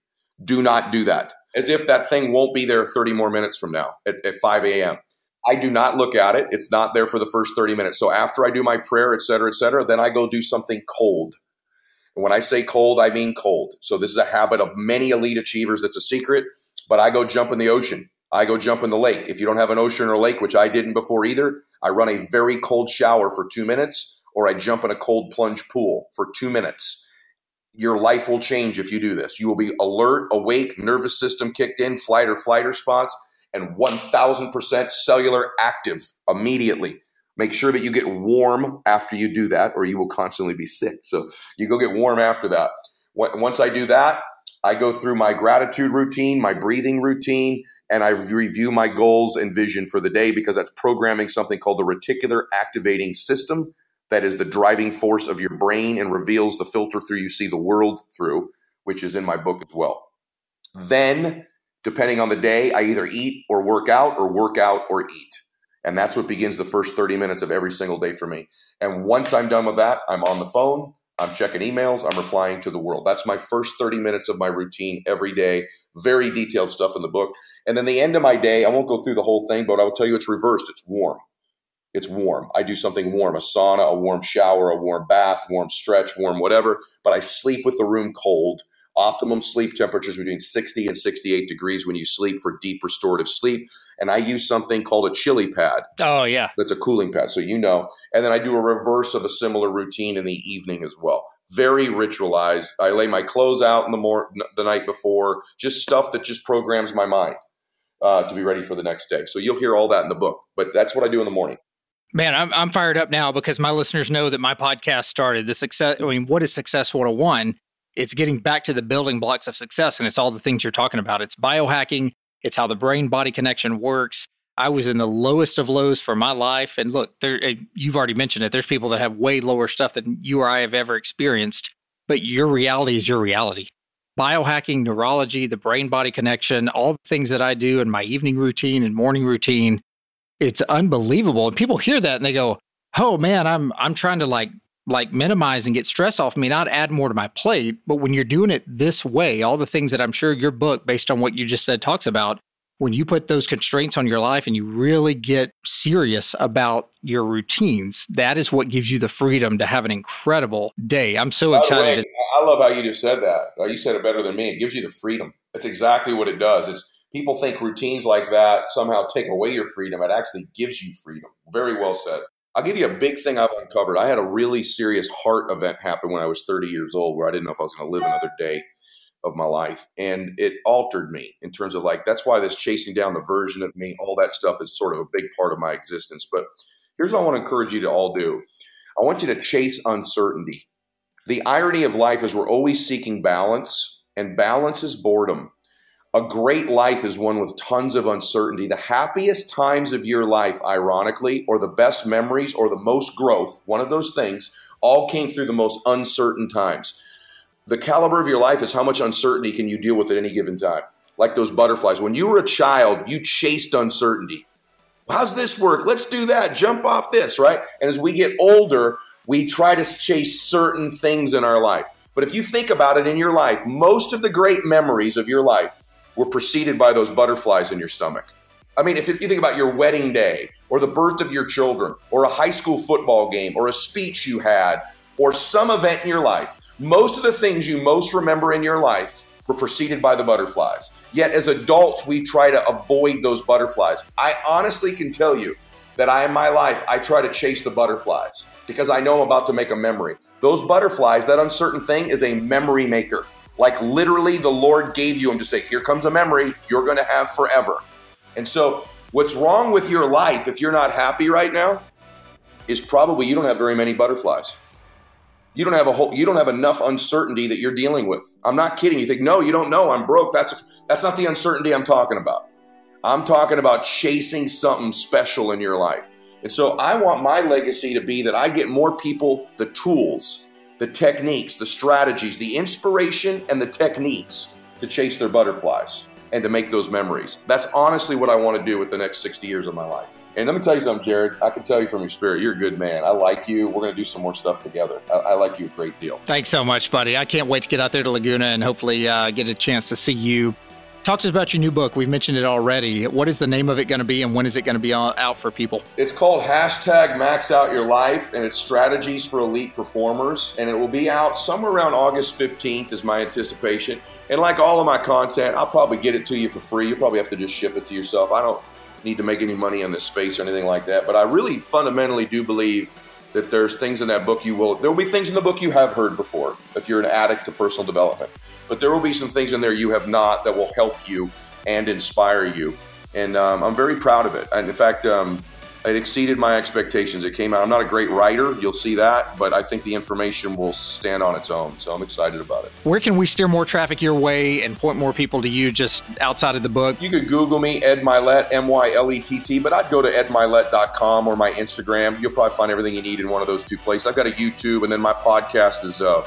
Do not do that. As if that thing won't be there 30 more minutes from now at, at 5 a.m. I do not look at it. It's not there for the first 30 minutes. So after I do my prayer, et cetera, et cetera, then I go do something cold. And when I say cold, I mean cold. So this is a habit of many elite achievers. That's a secret. But I go jump in the ocean. I go jump in the lake. If you don't have an ocean or lake, which I didn't before either, I run a very cold shower for two minutes or I jump in a cold plunge pool for two minutes. Your life will change if you do this. You will be alert, awake, nervous system kicked in, flight or flight response, and 1000% cellular active immediately. Make sure that you get warm after you do that, or you will constantly be sick. So you go get warm after that. Once I do that, I go through my gratitude routine, my breathing routine, and I review my goals and vision for the day because that's programming something called the reticular activating system that is the driving force of your brain and reveals the filter through you see the world through, which is in my book as well. Hmm. Then, depending on the day, I either eat or work out or work out or eat. And that's what begins the first 30 minutes of every single day for me. And once I'm done with that, I'm on the phone, I'm checking emails, I'm replying to the world. That's my first 30 minutes of my routine every day. Very detailed stuff in the book. And then the end of my day, I won't go through the whole thing, but I will tell you it's reversed. It's warm it's warm. I do something warm, a sauna, a warm shower, a warm bath, warm stretch, warm whatever, but I sleep with the room cold. Optimum sleep temperatures between 60 and 68 degrees when you sleep for deep restorative sleep. And I use something called a chili pad. Oh, yeah. That's a cooling pad. So you know. And then I do a reverse of a similar routine in the evening as well. Very ritualized. I lay my clothes out in the mor- the night before, just stuff that just programs my mind uh, to be ready for the next day. So you'll hear all that in the book. But that's what I do in the morning. Man, I'm I'm fired up now because my listeners know that my podcast started the success. I mean, what is success 101? It's getting back to the building blocks of success, and it's all the things you're talking about. It's biohacking. It's how the brain body connection works. I was in the lowest of lows for my life, and look, there you've already mentioned it. There's people that have way lower stuff than you or I have ever experienced, but your reality is your reality. Biohacking, neurology, the brain body connection, all the things that I do in my evening routine and morning routine it's unbelievable. And people hear that and they go, "Oh man, I'm I'm trying to like like minimize and get stress off me, not add more to my plate." But when you're doing it this way, all the things that I'm sure your book, based on what you just said, talks about, when you put those constraints on your life and you really get serious about your routines, that is what gives you the freedom to have an incredible day. I'm so excited. Way, to- I love how you just said that. Uh, you said it better than me. It gives you the freedom. That's exactly what it does. It's people think routines like that somehow take away your freedom. It actually gives you freedom. Very well said. I'll give you a big thing I've uncovered. I had a really serious heart event happen when I was 30 years old where I didn't know if I was going to live another day of my life. And it altered me in terms of like, that's why this chasing down the version of me, all that stuff is sort of a big part of my existence. But here's what I want to encourage you to all do I want you to chase uncertainty. The irony of life is we're always seeking balance, and balance is boredom. A great life is one with tons of uncertainty. The happiest times of your life, ironically, or the best memories or the most growth, one of those things, all came through the most uncertain times. The caliber of your life is how much uncertainty can you deal with at any given time. Like those butterflies. When you were a child, you chased uncertainty. How's this work? Let's do that. Jump off this, right? And as we get older, we try to chase certain things in our life. But if you think about it in your life, most of the great memories of your life were preceded by those butterflies in your stomach. I mean, if you think about your wedding day or the birth of your children or a high school football game or a speech you had or some event in your life, most of the things you most remember in your life were preceded by the butterflies. Yet as adults, we try to avoid those butterflies. I honestly can tell you that I, in my life, I try to chase the butterflies because I know I'm about to make a memory. Those butterflies, that uncertain thing, is a memory maker. Like literally, the Lord gave you them to say, Here comes a memory you're going to have forever. And so, what's wrong with your life if you're not happy right now is probably you don't have very many butterflies. You don't have a whole, you don't have enough uncertainty that you're dealing with. I'm not kidding. You think, no, you don't know. I'm broke. That's that's not the uncertainty I'm talking about. I'm talking about chasing something special in your life. And so I want my legacy to be that I get more people the tools the techniques, the strategies, the inspiration, and the techniques to chase their butterflies and to make those memories. That's honestly what I want to do with the next 60 years of my life. And let me tell you something, Jared. I can tell you from experience, you're a good man. I like you. We're going to do some more stuff together. I, I, like you a great deal. Thanks so much, buddy. I can't wait to get out there to Laguna and hopefully uh, get a chance to see you Talk to us about your new book. We've mentioned it already. What is the name of it going to be, and when is it going to be out for people? It's called hashtag Max Out Your Life, and it's strategies for elite performers. And it will be out somewhere around August 15th, is my anticipation. And like all of my content, I'll probably get it to you for free. You'll probably have to just ship it to yourself. I don't need to make any money on this space or anything like that. But I really fundamentally do believe that there's things in that book you will, there will be things in the book you have heard before if you're an addict to personal development but there will be some things in there you have not that will help you and inspire you. And um, I'm very proud of it. And in fact, um, it exceeded my expectations. It came out. I'm not a great writer, you'll see that, but I think the information will stand on its own. So I'm excited about it. Where can we steer more traffic your way and point more people to you just outside of the book? You could Google me, Ed Mylett, M Y L E T T, but I'd go to edmylett.com or my Instagram. You'll probably find everything you need in one of those two places. I've got a YouTube, and then my podcast is. Uh,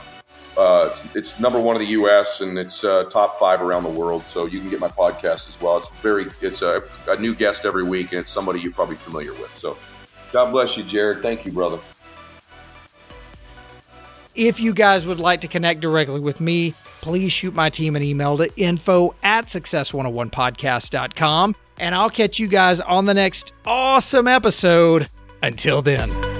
uh, it's number one in the U.S. and it's uh, top five around the world. So you can get my podcast as well. It's very, it's a, a new guest every week, and it's somebody you're probably familiar with. So God bless you, Jared. Thank you, brother. If you guys would like to connect directly with me, please shoot my team an email to info at success101podcast.com. And I'll catch you guys on the next awesome episode. Until then.